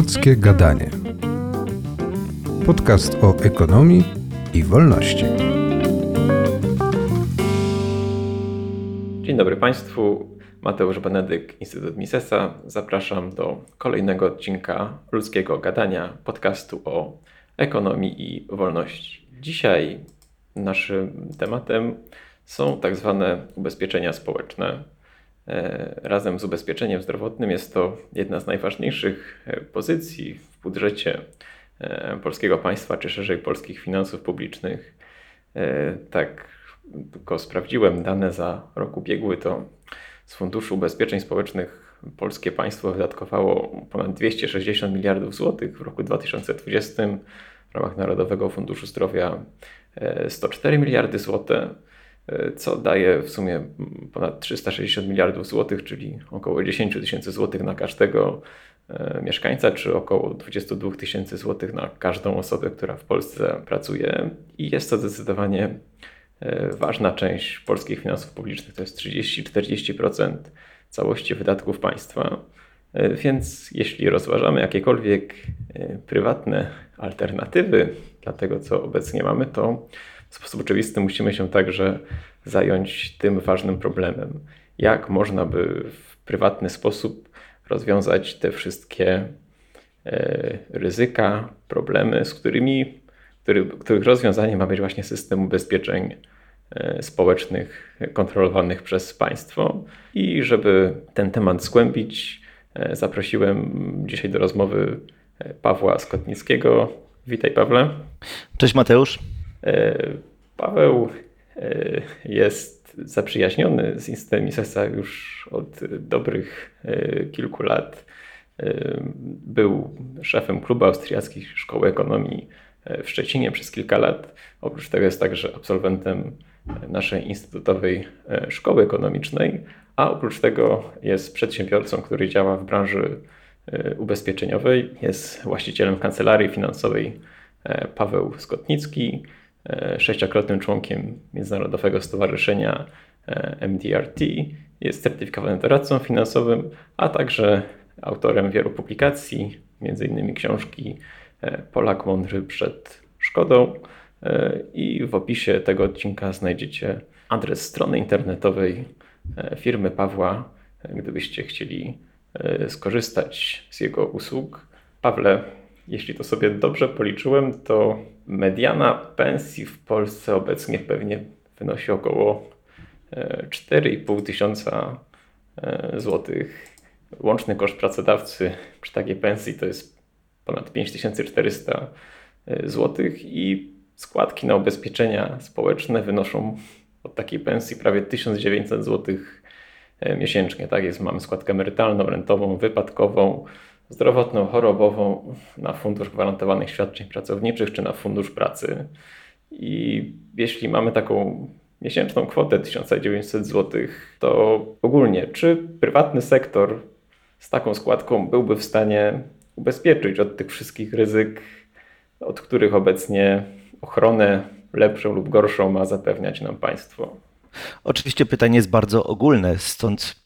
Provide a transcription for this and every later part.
Ludzkie Gadanie. Podcast o ekonomii i wolności. Dzień dobry Państwu. Mateusz Benedyk, Instytut Misesa. Zapraszam do kolejnego odcinka Ludzkiego Gadania, podcastu o ekonomii i wolności. Dzisiaj naszym tematem są tak zwane ubezpieczenia społeczne. E, razem z ubezpieczeniem zdrowotnym jest to jedna z najważniejszych e, pozycji w budżecie e, polskiego państwa, czy szerzej polskich finansów publicznych. Tak, tylko sprawdziłem dane za rok ubiegły, to z Funduszu Ubezpieczeń Społecznych polskie państwo wydatkowało ponad 260 miliardów złotych w roku 2020 w ramach Narodowego Funduszu Zdrowia 104 miliardy złotych co daje w sumie ponad 360 miliardów złotych, czyli około 10 tysięcy złotych na każdego e, mieszkańca, czy około 22 tysięcy złotych na każdą osobę, która w Polsce pracuje. I jest to zdecydowanie e, ważna część polskich finansów publicznych, to jest 30-40% całości wydatków państwa. E, więc jeśli rozważamy jakiekolwiek prywatne alternatywy dla tego, co obecnie mamy, to w sposób oczywisty musimy się także zająć tym ważnym problemem. Jak można by w prywatny sposób rozwiązać te wszystkie e, ryzyka, problemy, z którymi, który, których rozwiązaniem ma być właśnie system ubezpieczeń e, społecznych kontrolowanych przez państwo. I żeby ten temat zgłębić, e, zaprosiłem dzisiaj do rozmowy Pawła Skotnickiego. Witaj, Pawle. Cześć, Mateusz. Paweł E, jest zaprzyjaźniony z Instytutem Misesa już od dobrych e, kilku lat. E, był szefem klubu austriackich Szkoły Ekonomii w Szczecinie przez kilka lat. Oprócz tego jest także absolwentem naszej instytutowej szkoły ekonomicznej, a oprócz tego jest przedsiębiorcą, który działa w branży ubezpieczeniowej. Jest właścicielem kancelarii finansowej Paweł Skotnicki E, sześciokrotnym członkiem Międzynarodowego Stowarzyszenia e, MDRT, jest certyfikowanym doradcą finansowym, a także autorem wielu publikacji, m.in. książki e, Polak mądry przed szkodą. I w opisie tego odcinka znajdziecie adres strony internetowej firmy Pawła, gdybyście chcieli skorzystać z jego usług. Pawle, jeśli to sobie dobrze policzyłem, to mediana pensji w Polsce obecnie pewnie wynosi około 4,5 e, tysiąca e, złotych. Łączny koszt pracodawcy przy takiej pensji to jest ponad 5400 e, złotych i składki na ubezpieczenia społeczne wynoszą od takiej pensji prawie 1900 złotych miesięcznie. Tak jest, mamy składkę emerytalną, rentową, wypadkową, zdrowotną, chorobową na Fundusz Gwarantowanych Świadczeń Pracowniczych czy na Fundusz Pracy. I jeśli mamy taką miesięczną kwotę 1900 zł, to ogólnie, czy prywatny sektor z taką składką byłby w stanie ubezpieczyć od tych wszystkich ryzyk, od których obecnie ochronę lepszą lub gorszą ma zapewniać nam państwo? Oczywiście pytanie jest bardzo ogólne, stąd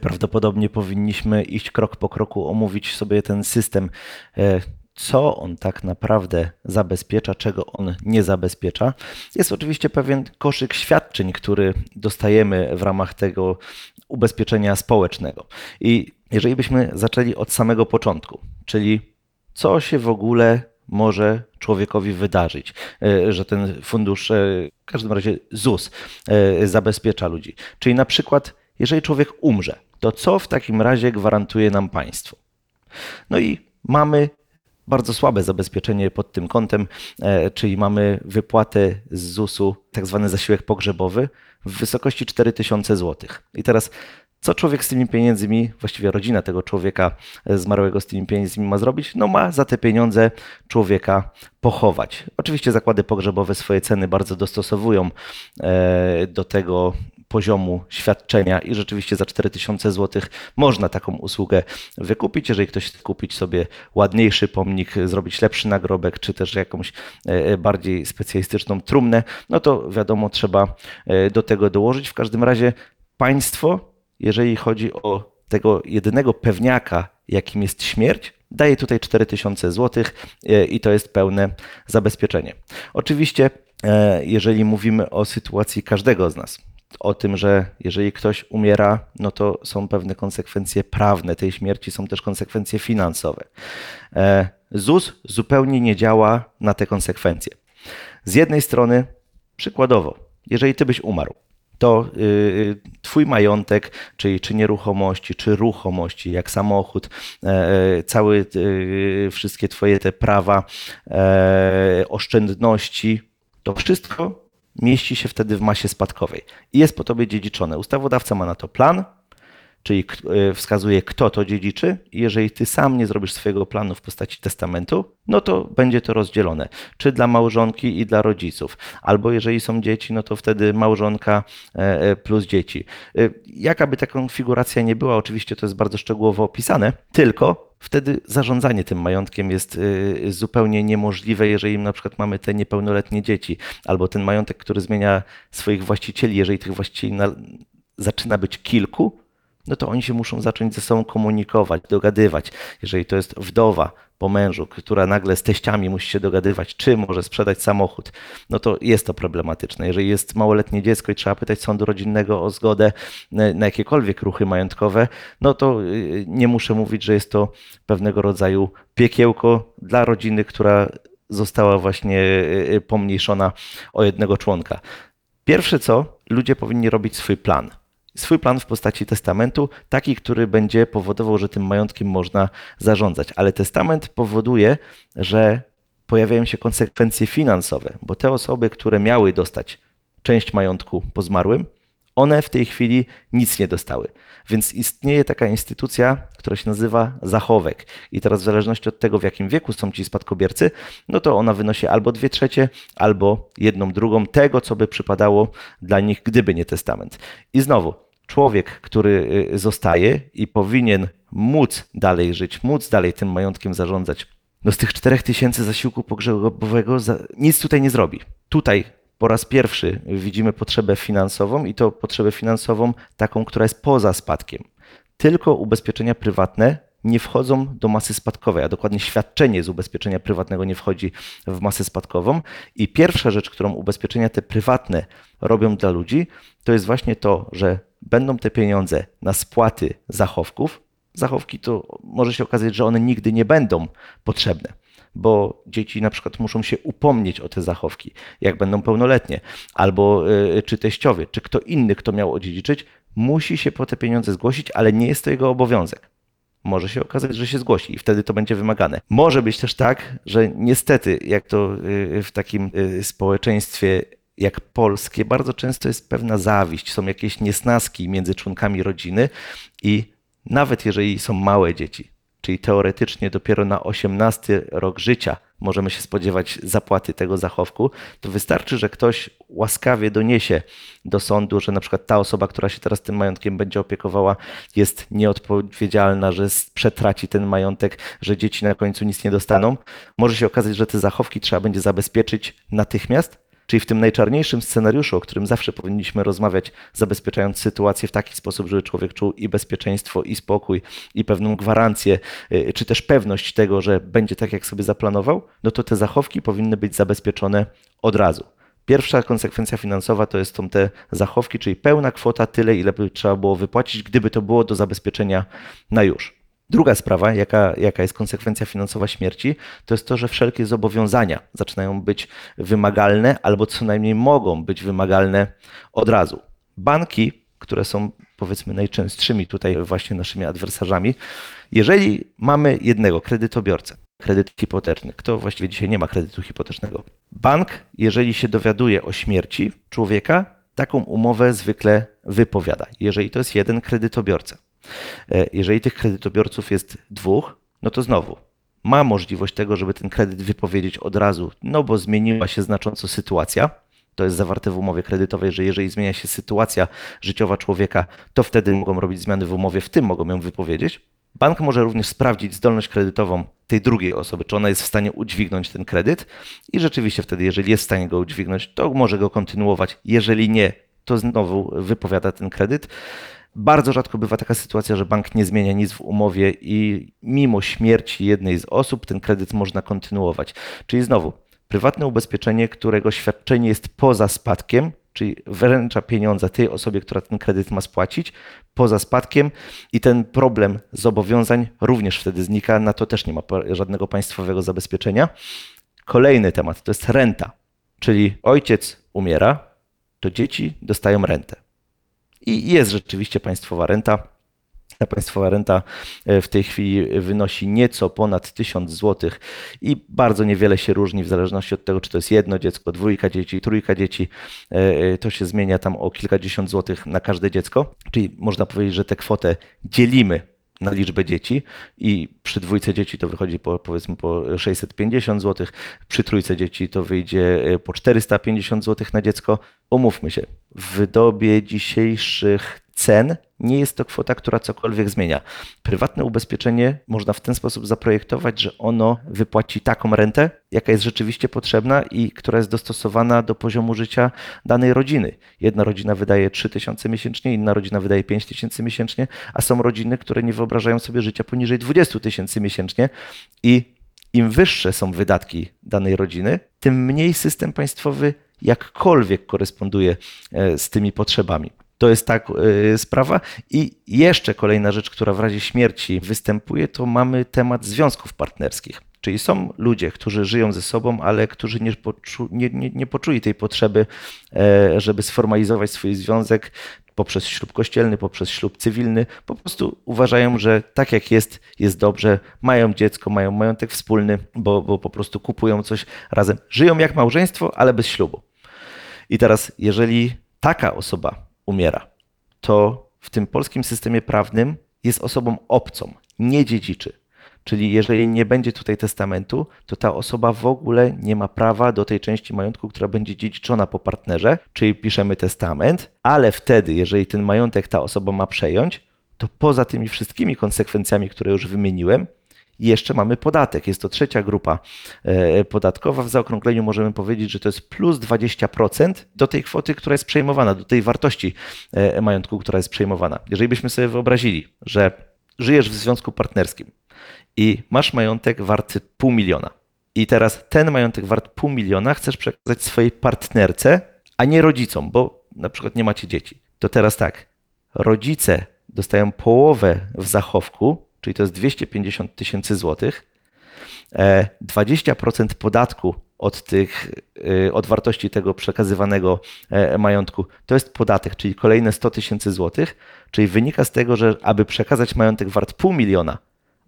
prawdopodobnie powinniśmy iść krok po kroku, omówić sobie ten system, e, co on tak naprawdę zabezpiecza, czego on nie zabezpiecza. Jest oczywiście pewien koszyk świadczeń, który dostajemy w ramach tego ubezpieczenia społecznego. I jeżeli byśmy zaczęli od samego początku, czyli co się w ogóle może człowiekowi wydarzyć, e, że ten fundusz, w każdym razie ZUS, zabezpiecza ludzi. Czyli na przykład jeżeli człowiek umrze, to co w takim razie gwarantuje nam państwo? No i mamy bardzo słabe zabezpieczenie pod tym kątem, e, czyli mamy wypłatę z ZUS-u, tak zwany zasiłek pogrzebowy w wysokości 4000 zł. I teraz co człowiek z tymi pieniędzmi, właściwie rodzina tego człowieka e, zmarłego z tymi pieniędzmi ma zrobić? No ma za te pieniądze człowieka pochować. Oczywiście zakłady pogrzebowe swoje ceny bardzo dostosowują e, do tego poziomu świadczenia i rzeczywiście za 4000 zł można taką usługę wykupić. Jeżeli ktoś chce kupić sobie ładniejszy pomnik, zrobić lepszy nagrobek, czy też jakąś e, bardziej specjalistyczną trumnę, no to wiadomo, trzeba do tego dołożyć. W każdym razie państwo jeżeli chodzi o tego jedynego pewniaka, jakim jest śmierć, daje tutaj 4000 zł e, i to jest pełne zabezpieczenie. Oczywiście, e, jeżeli mówimy o sytuacji każdego z nas, o tym, że jeżeli ktoś umiera, no to są pewne konsekwencje prawne tej śmierci, są też konsekwencje finansowe. E, ZUS zupełnie nie działa na te konsekwencje. Z jednej strony, przykładowo, jeżeli ty byś umarł, to y, twój majątek, czyli czy nieruchomości, czy ruchomości, jak samochód, e, cały, y, wszystkie twoje te prawa, e, oszczędności, to wszystko mieści się wtedy w masie spadkowej i jest po tobie dziedziczone. Ustawodawca ma na to plan, czyli e, wskazuje, kto to dziedziczy. Jeżeli ty sam nie zrobisz swojego planu w postaci testamentu, no to będzie to rozdzielone, czy dla małżonki i dla rodziców, albo jeżeli są dzieci, no to wtedy małżonka e, e, plus dzieci. Jaka by ta konfiguracja nie była, oczywiście to jest bardzo szczegółowo opisane, tylko wtedy zarządzanie tym majątkiem jest zupełnie niemożliwe, jeżeli na przykład mamy te niepełnoletnie dzieci, albo ten majątek, który zmienia swoich właścicieli, jeżeli tych właścicieli na, zaczyna być kilku, no to oni się muszą zacząć ze sobą komunikować, dogadywać. Jeżeli to jest wdowa po mężu, która nagle z teściami musi się dogadywać, czy może sprzedać samochód, no to jest to problematyczne. Jeżeli jest małoletnie dziecko i trzeba pytać sądu rodzinnego o zgodę na jakiekolwiek ruchy majątkowe, no to y, nie muszę mówić, że jest to pewnego rodzaju piekiełko dla rodziny, która została właśnie y, y, pomniejszona o jednego członka. Pierwsze co, ludzie powinni robić swój plan swój plan w postaci testamentu, taki, który będzie powodował, że tym majątkiem można zarządzać. Ale testament powoduje, że pojawiają się konsekwencje finansowe, bo te osoby, które miały dostać część majątku po zmarłym, one w tej chwili nic nie dostały. Więc istnieje taka instytucja, która się nazywa zachowek. I teraz w zależności od tego, w jakim wieku są ci spadkobiercy, no to ona wynosi albo dwie trzecie, albo jedną drugą tego, co by przypadało dla nich, gdyby nie testament. I znowu, człowiek, który y, zostaje i powinien móc dalej żyć, móc dalej tym majątkiem zarządzać, no z tych 4000 zasiłku pogrzebowego nic tutaj nie zrobi. Tutaj po raz pierwszy widzimy potrzebę finansową i to potrzebę finansową taką, która jest poza spadkiem. Tylko ubezpieczenia prywatne nie wchodzą do masy spadkowej, a dokładnie świadczenie z ubezpieczenia prywatnego nie wchodzi w masę spadkową. I pierwsza rzecz, którą ubezpieczenia te prywatne robią dla ludzi, to jest właśnie to, że będą te pieniądze na spłaty zachowków. Zachowki to może się okazać, że one nigdy nie będą potrzebne bo dzieci na przykład muszą się upomnieć o te zachowki, jak będą pełnoletnie, albo y, czy teściowie, czy kto inny, kto miał odziedziczyć, musi się po te pieniądze zgłosić, ale nie jest to jego obowiązek. Może się okazać, że się zgłosi i wtedy to będzie wymagane. Może być też tak, że niestety, jak to y, w takim y, społeczeństwie jak polskie, bardzo często jest pewna zawiść, są jakieś niesnaski między członkami rodziny i nawet jeżeli są małe dzieci, czyli teoretycznie dopiero na 18 rok życia możemy się spodziewać zapłaty tego zachowku, to wystarczy, że ktoś łaskawie doniesie do sądu, że na przykład ta osoba, która się teraz tym majątkiem będzie opiekowała, jest nieodpowiedzialna, że przetraci ten majątek, że dzieci na końcu nic nie dostaną. Może się okazać, że te zachowki trzeba będzie zabezpieczyć natychmiast, Czyli w tym najczarniejszym scenariuszu, o którym zawsze powinniśmy rozmawiać, zabezpieczając sytuację w taki sposób, żeby człowiek czuł i bezpieczeństwo, i spokój, i pewną gwarancję, y, czy też pewność tego, że będzie tak, jak sobie zaplanował, no to te zachowki powinny być zabezpieczone od razu. Pierwsza konsekwencja finansowa to jest są te zachowki, czyli pełna kwota, tyle ile by trzeba było wypłacić, gdyby to było do zabezpieczenia na już. Druga sprawa, jaka, jaka jest konsekwencja finansowa śmierci, to jest to, że wszelkie zobowiązania zaczynają być wymagalne albo co najmniej mogą być wymagalne od razu. Banki, które są powiedzmy najczęstszymi tutaj właśnie naszymi adwersarzami, jeżeli mamy jednego kredytobiorcę, kredyt hipoteczny, kto właściwie dzisiaj nie ma kredytu hipotecznego, bank, jeżeli się dowiaduje o śmierci człowieka, taką umowę zwykle wypowiada, jeżeli to jest jeden kredytobiorca. E, jeżeli tych kredytobiorców jest dwóch, no to znowu ma możliwość tego, żeby ten kredyt wypowiedzieć od razu, no bo zmieniła się znacząco sytuacja. To jest zawarte w umowie kredytowej, że jeżeli zmienia się sytuacja życiowa człowieka, to wtedy mogą robić zmiany w umowie, w tym mogą ją wypowiedzieć. Bank może również sprawdzić zdolność kredytową tej drugiej osoby, czy ona jest w stanie udźwignąć ten kredyt i rzeczywiście wtedy, jeżeli jest w stanie go udźwignąć, to może go kontynuować. Jeżeli nie, to znowu wypowiada ten kredyt. Bardzo rzadko bywa taka sytuacja, że bank nie zmienia nic w umowie i mimo śmierci jednej z osób ten kredyt można kontynuować. Czyli znowu, prywatne ubezpieczenie, którego świadczenie jest poza spadkiem, czyli wręcza pieniądze tej osobie, która ten kredyt ma spłacić, poza spadkiem i ten problem zobowiązań również wtedy znika. Na to też nie ma żadnego państwowego zabezpieczenia. Kolejny temat to jest renta, czyli ojciec umiera, to dzieci dostają rentę. I jest rzeczywiście państwowa renta. Ta państwowa renta e, w tej chwili wynosi nieco ponad 1000 zł i bardzo niewiele się różni w zależności od tego, czy to jest jedno dziecko, dwójka dzieci, trójka dzieci. E, e, to się zmienia tam o kilkadziesiąt złotych na każde dziecko. Czyli można powiedzieć, że tę kwotę dzielimy na liczbę dzieci i przy dwójce dzieci to wychodzi po, powiedzmy po 650 zł, przy trójce dzieci to wyjdzie po 450 zł na dziecko. Umówmy się, w dobie dzisiejszych cen nie jest to kwota, która cokolwiek zmienia. Prywatne ubezpieczenie można w ten sposób zaprojektować, że ono wypłaci taką rentę, jaka jest rzeczywiście potrzebna i która jest dostosowana do poziomu życia danej rodziny. Jedna rodzina wydaje 3000 miesięcznie, inna rodzina wydaje 5000 miesięcznie, a są rodziny, które nie wyobrażają sobie życia poniżej 20 tysięcy miesięcznie i im wyższe są wydatki danej rodziny, tym mniej system państwowy jakkolwiek koresponduje e, z tymi potrzebami. To jest tak yy, sprawa. I jeszcze kolejna rzecz, która w razie śmierci występuje, to mamy temat związków partnerskich. Czyli są ludzie, którzy żyją ze sobą, ale którzy nie, poczu, nie, nie, nie poczuli tej potrzeby, e, żeby sformalizować swój związek poprzez ślub kościelny, poprzez ślub cywilny. Po prostu uważają, że tak jak jest, jest dobrze. Mają dziecko, mają majątek wspólny, bo, bo po prostu kupują coś razem. Żyją jak małżeństwo, ale bez ślubu. I teraz, jeżeli taka osoba umiera, to w tym polskim systemie prawnym jest osobą obcą, nie dziedziczy. Czyli jeżeli nie będzie tutaj testamentu, to ta osoba w ogóle nie ma prawa do tej części majątku, która będzie dziedziczona po partnerze, czyli piszemy testament, ale wtedy, jeżeli ten majątek ta osoba ma przejąć, to poza tymi wszystkimi konsekwencjami, które już wymieniłem, i jeszcze mamy podatek. Jest to trzecia grupa e, podatkowa. W zaokrągleniu możemy powiedzieć, że to jest plus 20% do tej kwoty, która jest przejmowana, do tej wartości e, majątku, która jest przejmowana. Jeżeli byśmy sobie wyobrazili, że żyjesz w związku partnerskim i masz majątek warty pół miliona. I teraz ten majątek wart pół miliona chcesz przekazać swojej partnerce, a nie rodzicom, bo na przykład nie macie dzieci. To teraz tak, rodzice dostają połowę w zachowku, czyli to jest 250 tysięcy złotych, 20% e, podatku od, tych, e, od wartości tego przekazywanego e, majątku to jest podatek, czyli kolejne 100 tysięcy złotych, czyli wynika z tego, że aby przekazać majątek wart pół miliona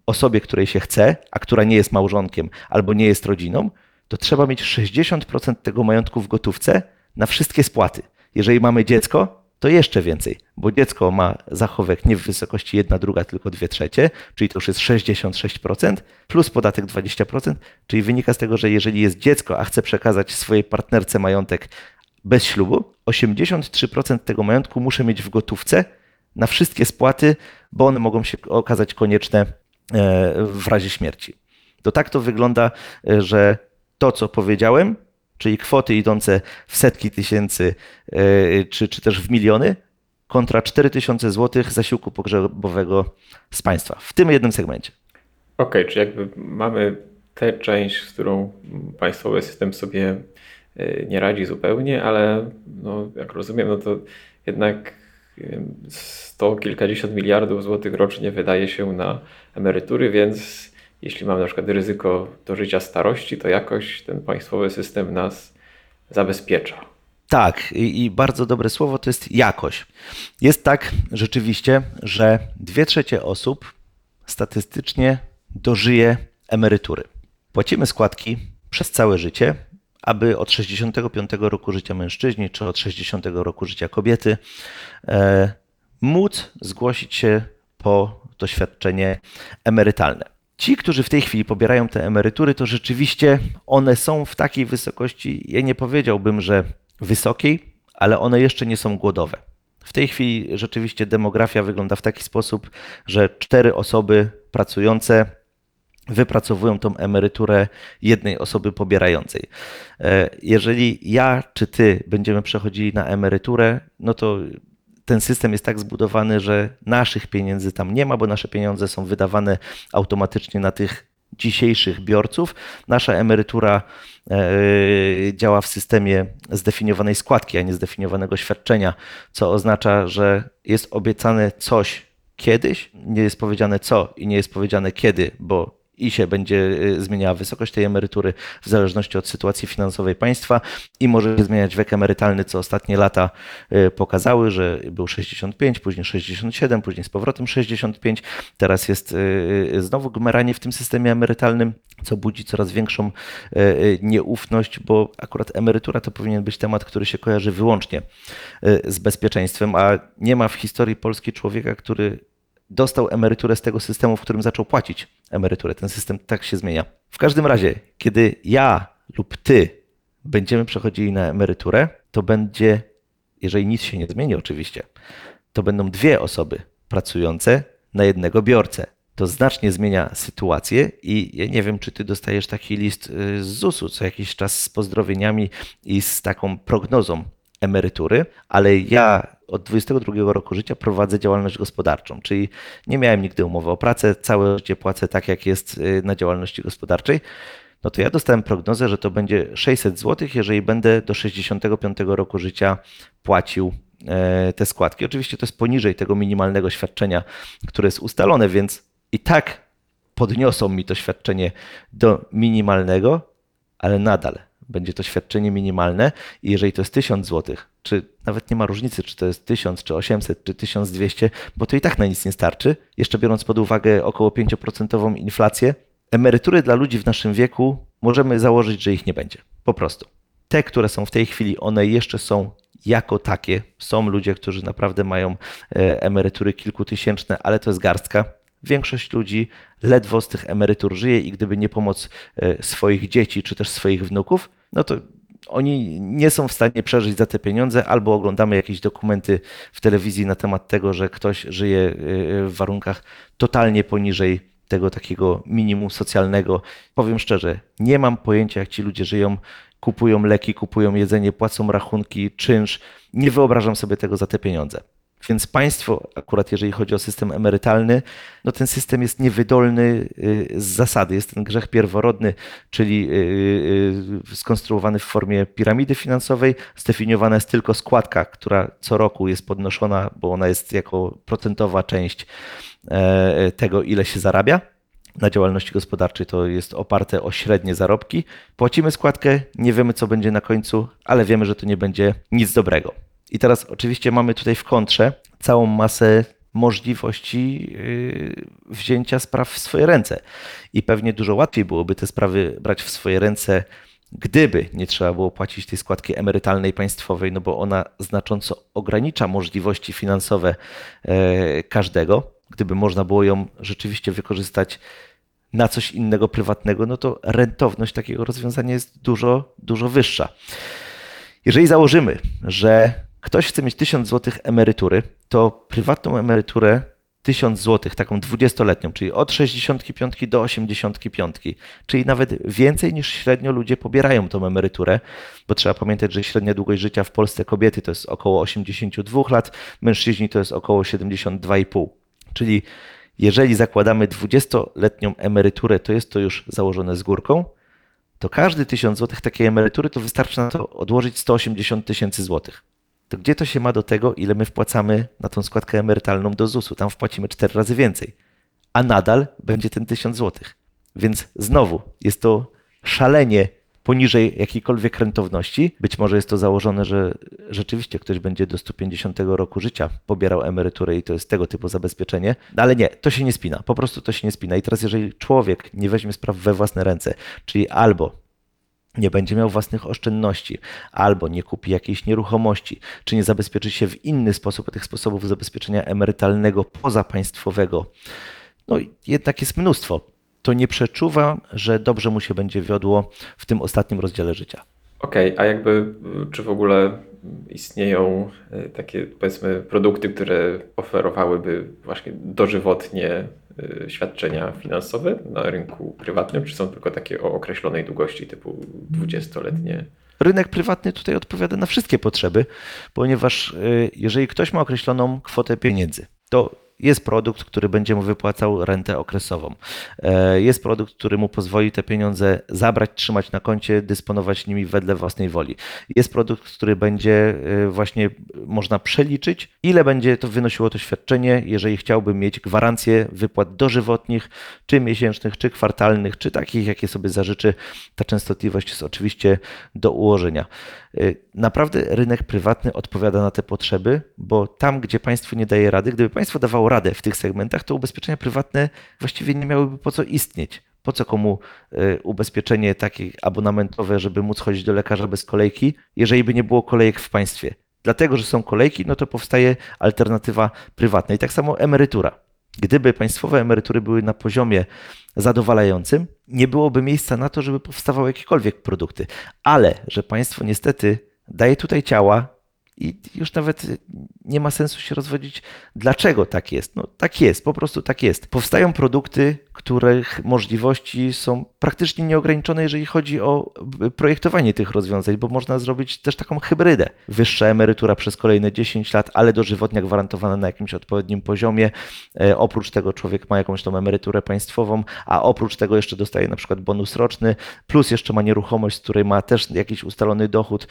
osobie, której się chce, a która nie jest małżonkiem albo nie jest rodziną, to trzeba mieć 60% tego majątku w gotówce na wszystkie spłaty. Jeżeli mamy dziecko, to jeszcze więcej, bo dziecko ma zachowek nie w wysokości 1 druga, tylko 2 trzecie, czyli to już jest 66%, plus podatek 20%, czyli wynika z tego, że jeżeli jest dziecko, a chce przekazać swojej partnerce majątek bez ślubu, 83% tego majątku muszę mieć w gotówce na wszystkie spłaty, bo one mogą się okazać konieczne e, w razie śmierci. To tak to wygląda, e, że to, co powiedziałem, czyli kwoty idące w setki tysięcy e, czy, czy też w miliony, kontra 4000 zł zasiłku pogrzebowego z państwa w tym jednym segmencie. Okej, okay, czy jakby mamy tę część, z którą państwowy system sobie e, nie radzi zupełnie, ale no, jak rozumiem, no to jednak sto kilkadziesiąt miliardów złotych rocznie wydaje się na emerytury, więc jeśli mamy na przykład ryzyko do życia starości, to jakoś ten państwowy system nas zabezpiecza. Tak, i, bardzo dobre słowo to jest jakość. Jest tak rzeczywiście, że dwie trzecie osób statystycznie dożyje emerytury. Płacimy składki przez całe życie, aby od 65 roku życia mężczyźni czy od 60 roku życia kobiety e, móc zgłosić się po doświadczenie emerytalne. Ci, którzy w tej chwili pobierają te emerytury, to rzeczywiście one są w takiej wysokości, ja nie powiedziałbym, że wysokiej, ale one jeszcze nie są głodowe. W tej chwili rzeczywiście demografia wygląda w taki sposób, że cztery osoby pracujące wypracowują tą emeryturę jednej osoby pobierającej. E, jeżeli ja czy ty będziemy przechodzili na emeryturę, no to ten system jest tak zbudowany, że naszych pieniędzy tam nie ma, bo nasze pieniądze są wydawane automatycznie na tych dzisiejszych biorców. Nasza emerytura e, działa w systemie zdefiniowanej składki, a nie zdefiniowanego świadczenia, co oznacza, że jest obiecane coś kiedyś, nie jest powiedziane co i nie jest powiedziane kiedy, bo i się będzie y, zmieniała wysokość tej emerytury w zależności od sytuacji finansowej państwa i może się zmieniać wiek emerytalny, co ostatnie lata y, pokazały, że był 65, później 67, później z powrotem 65. Teraz jest y, znowu gmeranie w tym systemie emerytalnym, co budzi coraz większą nieufność, bo akurat emerytura to powinien być temat, który się kojarzy wyłącznie z bezpieczeństwem, a nie ma w historii Polski człowieka, który dostał emeryturę z tego systemu, w którym zaczął płacić emeryturę. Ten system tak się zmienia. W każdym razie, kiedy ja lub ty będziemy przechodzili na emeryturę, to będzie, jeżeli nic się nie zmieni oczywiście, to będą dwie osoby pracujące na jednego biorcę. To znacznie zmienia sytuację i ja nie wiem, czy ty dostajesz taki list y, z ZUS-u co jakiś czas z pozdrowieniami i z taką prognozą emerytury, ale ja od 22 roku życia prowadzę działalność gospodarczą, czyli nie miałem nigdy umowy o pracę, całe życie płacę tak, jak jest y, na działalności gospodarczej. No to ja dostałem prognozę, że to będzie 600 zł, jeżeli będę do 65 roku życia płacił e, te składki. Oczywiście to jest poniżej tego minimalnego świadczenia, które jest ustalone, więc i tak podniosą mi to świadczenie do minimalnego, ale nadal będzie to świadczenie minimalne i jeżeli to jest 1000 zł, czy nawet nie ma różnicy, czy to jest 1000, czy 800, czy 1200, bo to i tak na nic nie starczy, jeszcze biorąc pod uwagę około 5% inflację, emerytury dla ludzi w naszym wieku możemy założyć, że ich nie będzie. Po prostu. Te, które są w tej chwili, one jeszcze są jako takie. Są ludzie, którzy naprawdę mają e, emerytury kilkutysięczne, ale to jest garstka. Większość ludzi ledwo z tych emerytur żyje i gdyby nie pomoc e, swoich dzieci czy też swoich wnuków, no to oni nie są w stanie przeżyć za te pieniądze, albo oglądamy jakieś dokumenty w telewizji na temat tego, że ktoś żyje e, w warunkach totalnie poniżej tego takiego minimum socjalnego. Powiem szczerze, nie mam pojęcia, jak ci ludzie żyją, kupują leki, kupują jedzenie, płacą rachunki, czynsz. Nie wyobrażam sobie tego za te pieniądze. Więc państwo, akurat jeżeli chodzi o system emerytalny, no ten system jest niewydolny y, z zasady. Jest ten grzech pierworodny, czyli y, y, skonstruowany w formie piramidy finansowej. Zdefiniowana jest tylko składka, która co roku jest podnoszona, bo ona jest jako procentowa część e, tego, ile się zarabia na działalności gospodarczej to jest oparte o średnie zarobki. Płacimy składkę, nie wiemy co będzie na końcu, ale wiemy, że to nie będzie nic dobrego. I teraz oczywiście mamy tutaj w kontrze całą masę możliwości yy, wzięcia spraw w swoje ręce. I pewnie dużo łatwiej byłoby te sprawy brać w swoje ręce, gdyby nie trzeba było płacić tej składki emerytalnej państwowej, no bo ona znacząco ogranicza możliwości finansowe yy, każdego. Gdyby można było ją rzeczywiście wykorzystać na coś innego prywatnego, no to rentowność takiego rozwiązania jest dużo, dużo wyższa. Jeżeli założymy, że ktoś chce mieć 1000 zł emerytury, to prywatną emeryturę 1000 zł, taką 20-letnią, czyli od 65 do 85, czyli nawet więcej niż średnio ludzie pobierają tą emeryturę, bo trzeba pamiętać, że średnia długość życia w Polsce kobiety to jest około 82 lat, mężczyźni to jest około 72,5. Czyli jeżeli zakładamy 20-letnią emeryturę, to jest to już założone z górką, to każdy 1000 zł takiej emerytury to wystarczy na to odłożyć 180 tysięcy złotych to gdzie to się ma do tego, ile my wpłacamy na tą składkę emerytalną do ZUS-u? Tam wpłacimy cztery razy więcej, a nadal będzie ten 1000 zł. Więc znowu jest to szalenie poniżej jakiejkolwiek rentowności. Być może jest to założone, że rzeczywiście ktoś będzie do 150 roku życia pobierał emeryturę i to jest tego typu zabezpieczenie, ale nie, to się nie spina, po prostu to się nie spina. I teraz, jeżeli człowiek nie weźmie spraw we własne ręce, czyli albo nie będzie miał własnych oszczędności, albo nie kupi jakiejś nieruchomości, czy nie zabezpieczy się w inny sposób tych sposobów zabezpieczenia emerytalnego pozapaństwowego. No jednak jest mnóstwo. To nie przeczuwam, że dobrze mu się będzie wiodło w tym ostatnim rozdziale życia. Okej, okay, a jakby czy w ogóle istnieją e, takie powiedzmy produkty, które oferowałyby właśnie dożywotnie świadczenia finansowe na rynku prywatnym, czy są tylko takie o określonej długości typu 20-letnie rynek prywatny tutaj odpowiada na wszystkie potrzeby, ponieważ y, jeżeli ktoś ma określoną kwotę pieniędzy, to jest produkt, który będzie mu wypłacał rentę okresową. E, Jest produkt, który mu pozwoli te pieniądze zabrać, trzymać na koncie, dysponować nimi wedle własnej woli. Jest produkt, który będzie e, właśnie można przeliczyć, ile będzie to wynosiło to świadczenie, jeżeli chciałbym mieć gwarancję wypłat dożywotnich, czy miesięcznych, czy kwartalnych, czy takich, jakie sobie zażyczy. Ta częstotliwość jest oczywiście do ułożenia. Y, Naprawdę rynek prywatny odpowiada na te potrzeby, bo tam, gdzie państwo nie daje rady, gdyby państwo dawało radę w tych segmentach, to ubezpieczenia prywatne właściwie nie miałyby po co istnieć. Po co komu y, ubezpieczenie takie abonamentowe, żeby móc chodzić do lekarza bez kolejki, jeżeli by nie było kolejek w państwie? Dlatego, że są kolejki, no to powstaje alternatywa prywatna. I tak samo emerytura. Gdyby państwowe emerytury były na poziomie zadowalającym, nie byłoby miejsca na to, żeby powstawały jakiekolwiek produkty. Ale że państwo niestety daje tutaj ciała i już nawet nie ma sensu się rozwodzić, dlaczego tak jest. No tak jest, po prostu tak jest. Powstają produkty, których możliwości są praktycznie nieograniczone, jeżeli chodzi o projektowanie tych rozwiązań, bo można zrobić też taką hybrydę. Wyższa emerytura przez kolejne 10 lat, ale dożywotnia gwarantowana na jakimś odpowiednim poziomie. E, Oprócz tego człowiek ma jakąś tą emeryturę państwową, a oprócz tego jeszcze dostaje na przykład bonus roczny, plus jeszcze ma nieruchomość, z której ma też jakiś ustalony dochód.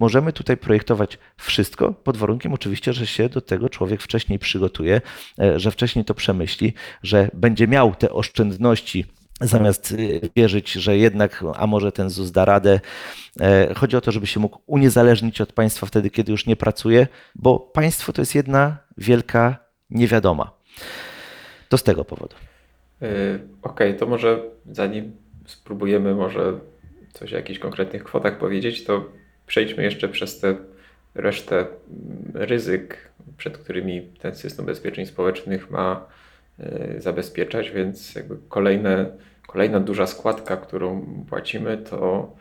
Możemy tutaj projektować wszystko pod warunkiem oczywiście, że się do tego człowiek wcześniej przygotuje, e, że wcześniej to przemyśli, że będzie miał te oszczędności zamiast y, wierzyć, że jednak, a może ten ZUS da radę. E, Chodzi o to, żeby się mógł uniezależnić od państwa wtedy, kiedy już nie pracuje, bo państwo to jest jedna wielka niewiadoma. To z tego powodu. Okej, to może zanim spróbujemy może coś o jakichś konkretnych kwotach powiedzieć, to przejdźmy jeszcze przez tę resztę mm, ryzyk, przed którymi ten system ubezpieczeń społecznych ma y, zabezpieczać, więc jakby kolejne, kolejna duża składka, którą płacimy, to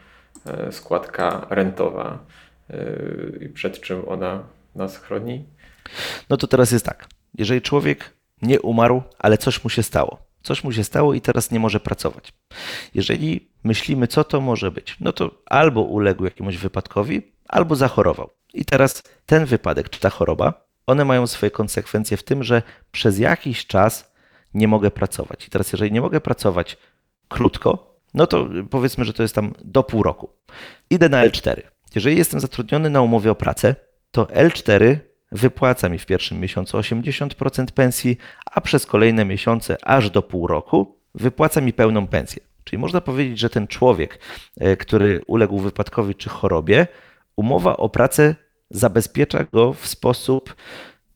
y, składka rentowa. Y, I przed czym ona nas chroni? No to teraz jest tak. Jeżeli człowiek nie umarł, ale coś mu się stało, coś mu się stało i teraz nie może pracować. Jeżeli myślimy, co to może być, no to albo uległ jakiemuś wypadkowi, albo zachorował. I teraz ten wypadek czy ta choroba, one mają swoje konsekwencje w tym, że przez jakiś czas nie mogę pracować. I teraz, jeżeli nie mogę pracować krótko, no to powiedzmy, że to jest tam do pół roku. Idę na L4. Jeżeli jestem zatrudniony na umowie o pracę, to L4 wypłaca mi w pierwszym miesiącu 80% pensji, a przez kolejne miesiące aż do pół roku wypłaca mi pełną pensję. Czyli można powiedzieć, że ten człowiek, e, który uległ wypadkowi czy chorobie, umowa o pracę zabezpiecza go w sposób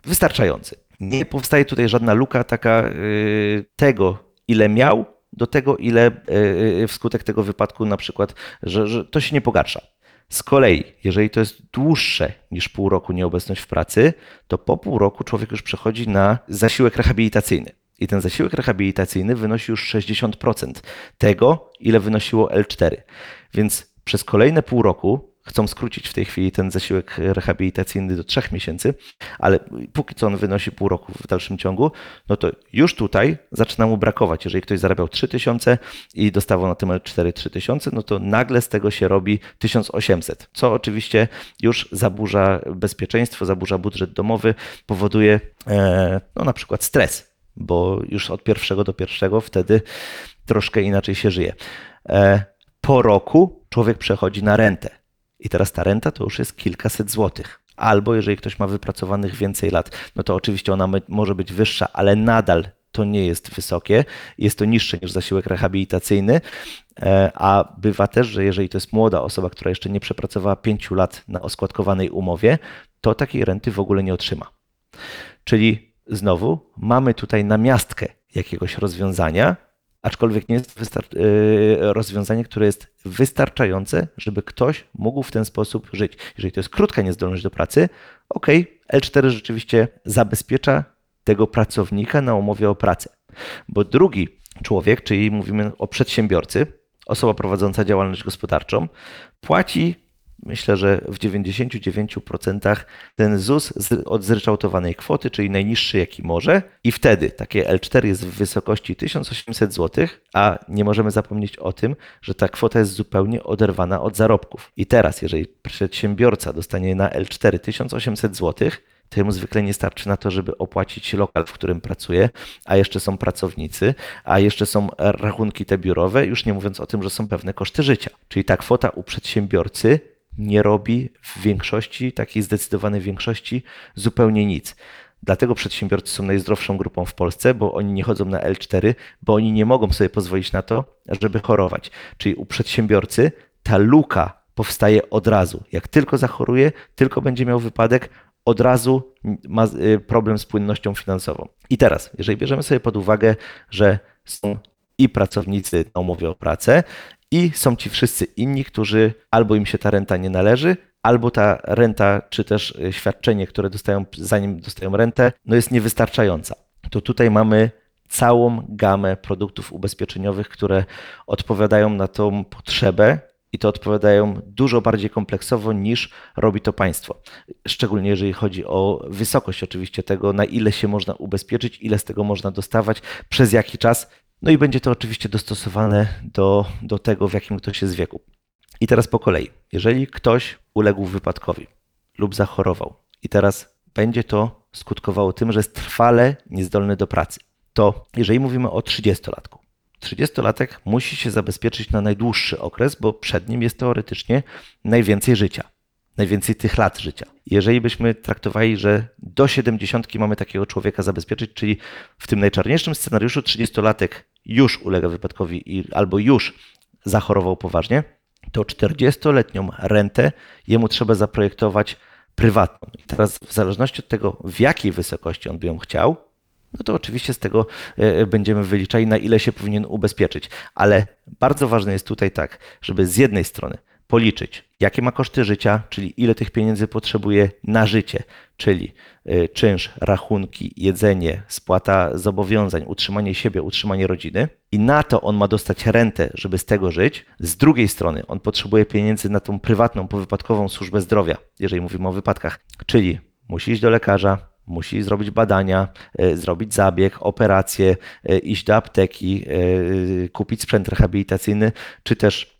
wystarczający. Nie powstaje tutaj żadna luka taka y, tego, ile miał, do tego, ile y, wskutek tego wypadku na przykład, że, że to się nie pogarsza. Z kolei, jeżeli to jest dłuższe niż pół roku nieobecność w pracy, to po pół roku człowiek już przechodzi na zasiłek rehabilitacyjny. I ten zasiłek rehabilitacyjny wynosi już 60% tego, ile wynosiło L4. Więc przez kolejne pół roku chcą skrócić w tej chwili ten zasiłek rehabilitacyjny do 3 miesięcy, ale póki co on wynosi pół roku w dalszym ciągu, no to już tutaj zaczyna mu brakować. Jeżeli ktoś zarabiał 3000 i dostawał na tym L4 3000, no to nagle z tego się robi 1800, co oczywiście już zaburza bezpieczeństwo, zaburza budżet domowy, powoduje e, no, na przykład stres, bo już od pierwszego do pierwszego wtedy troszkę inaczej się żyje. E, Po roku człowiek przechodzi na rentę. I teraz ta renta to już jest kilkaset złotych. Albo jeżeli ktoś ma wypracowanych więcej lat, no to oczywiście ona może być wyższa, ale nadal to nie jest wysokie. Jest to niższe niż zasiłek rehabilitacyjny. E, A bywa też, że jeżeli to jest młoda osoba, która jeszcze nie przepracowała pięciu lat na oskładkowanej umowie, to takiej renty w ogóle nie otrzyma. Czyli znowu mamy tutaj namiastkę jakiegoś rozwiązania, aczkolwiek nie jest wystar- yy, rozwiązanie, które jest wystarczające, żeby ktoś mógł w ten sposób żyć. Jeżeli to jest krótka niezdolność do pracy, ok, L4 rzeczywiście zabezpiecza tego pracownika na umowie o pracę. Bo drugi człowiek, czyli mówimy o przedsiębiorcy, osoba prowadząca działalność gospodarczą, płaci myślę, że w 99% ten ZUS od zryczałtowanej kwoty, czyli najniższy jaki może i wtedy takie L4 jest w wysokości 1800 zł, a nie możemy zapomnieć o tym, że ta kwota jest zupełnie oderwana od zarobków. I teraz, jeżeli przedsiębiorca dostanie na L4 1800 zł, to jemu zwykle nie starczy na to, żeby opłacić lokal, w którym pracuje, a jeszcze są pracownicy, a jeszcze są rachunki te biurowe, już nie mówiąc o tym, że są pewne koszty życia. Czyli ta kwota u przedsiębiorcy nie robi w większości, takiej zdecydowanej większości, zupełnie nic. Dlatego przedsiębiorcy są najzdrowszą grupą w Polsce, bo oni nie chodzą na L4, bo oni nie mogą sobie pozwolić na to, żeby chorować. Czyli u przedsiębiorcy ta luka powstaje od razu. Jak tylko zachoruje, tylko będzie miał wypadek, od razu ma y, problem z płynnością finansową. I teraz, jeżeli bierzemy sobie pod uwagę, że są i pracownicy na umowie o pracę, i są ci wszyscy inni, którzy albo im się ta renta nie należy, albo ta renta, czy też y, świadczenie, które dostają, zanim dostają rentę, no jest niewystarczająca. To tutaj mamy całą gamę produktów ubezpieczeniowych, które odpowiadają na tą potrzebę i to odpowiadają dużo bardziej kompleksowo niż robi to państwo. Szczególnie jeżeli chodzi o wysokość oczywiście tego, na ile się można ubezpieczyć, ile z tego można dostawać, przez jaki czas. No i będzie to oczywiście dostosowane do, do tego, w jakim ktoś jest wieku. I teraz po kolei. Jeżeli ktoś uległ wypadkowi lub zachorował i teraz będzie to skutkowało tym, że jest trwale niezdolny do pracy, to jeżeli mówimy o 30-latku, 30-latek musi się zabezpieczyć na najdłuższy okres, bo przed nim jest teoretycznie najwięcej życia, najwięcej tych lat życia. Jeżeli byśmy traktowali, że do 70 mamy takiego człowieka zabezpieczyć, czyli w tym najczarniejszym scenariuszu 30-latek już ulega wypadkowi i, albo już zachorował poważnie, to 40-letnią rentę jemu trzeba zaprojektować prywatną. I teraz w zależności od tego, w jakiej wysokości on by ją chciał, no to oczywiście z tego e, będziemy wyliczali, na ile się powinien ubezpieczyć. Ale bardzo ważne jest tutaj tak, żeby z jednej strony policzyć, jakie ma koszty życia, czyli ile tych pieniędzy potrzebuje na życie, czyli e, czynsz, rachunki, jedzenie, spłata zobowiązań, utrzymanie siebie, utrzymanie rodziny. I na to on ma dostać rentę, żeby z tego żyć. Z drugiej strony on potrzebuje pieniędzy na tą prywatną, powypadkową służbę zdrowia, jeżeli mówimy o wypadkach, czyli musi iść do lekarza, musi zrobić badania, e, zrobić zabieg, operację, e, iść do apteki, e, kupić sprzęt rehabilitacyjny, czy też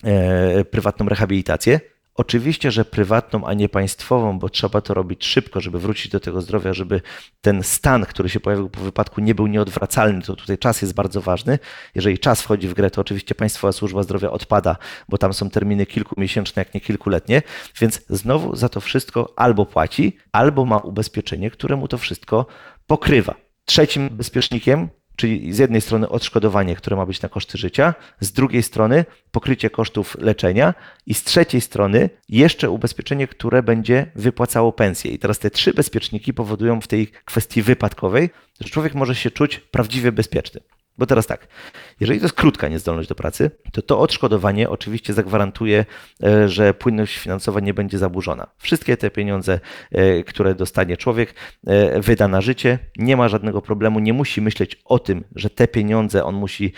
prywatną rehabilitację. Oczywiście, że prywatną, a nie państwową, bo trzeba to robić szybko, żeby wrócić do tego zdrowia, żeby ten stan, który się pojawił po wypadku, nie był nieodwracalny. To tutaj czas jest bardzo ważny. Jeżeli czas wchodzi w grę, to oczywiście Państwowa Służba Zdrowia odpada, bo tam są terminy kilkumiesięczne, jak nie kilkuletnie, więc znowu za to wszystko albo płaci, albo ma ubezpieczenie, które mu to wszystko pokrywa. Trzecim bezpiecznikiem czyli z jednej strony odszkodowanie, które ma być na koszty życia, z drugiej strony pokrycie kosztów leczenia i z trzeciej strony jeszcze ubezpieczenie, które będzie wypłacało pensję. I teraz te trzy bezpieczniki powodują w tej kwestii wypadkowej, że człowiek może się czuć prawdziwie bezpieczny. Bo teraz tak, jeżeli to jest krótka niezdolność do pracy, to to odszkodowanie oczywiście zagwarantuje, e, że płynność finansowa nie będzie zaburzona. Wszystkie te pieniądze, e, które dostanie człowiek, e, wyda na życie, nie ma żadnego problemu, nie musi myśleć o tym, że te pieniądze on musi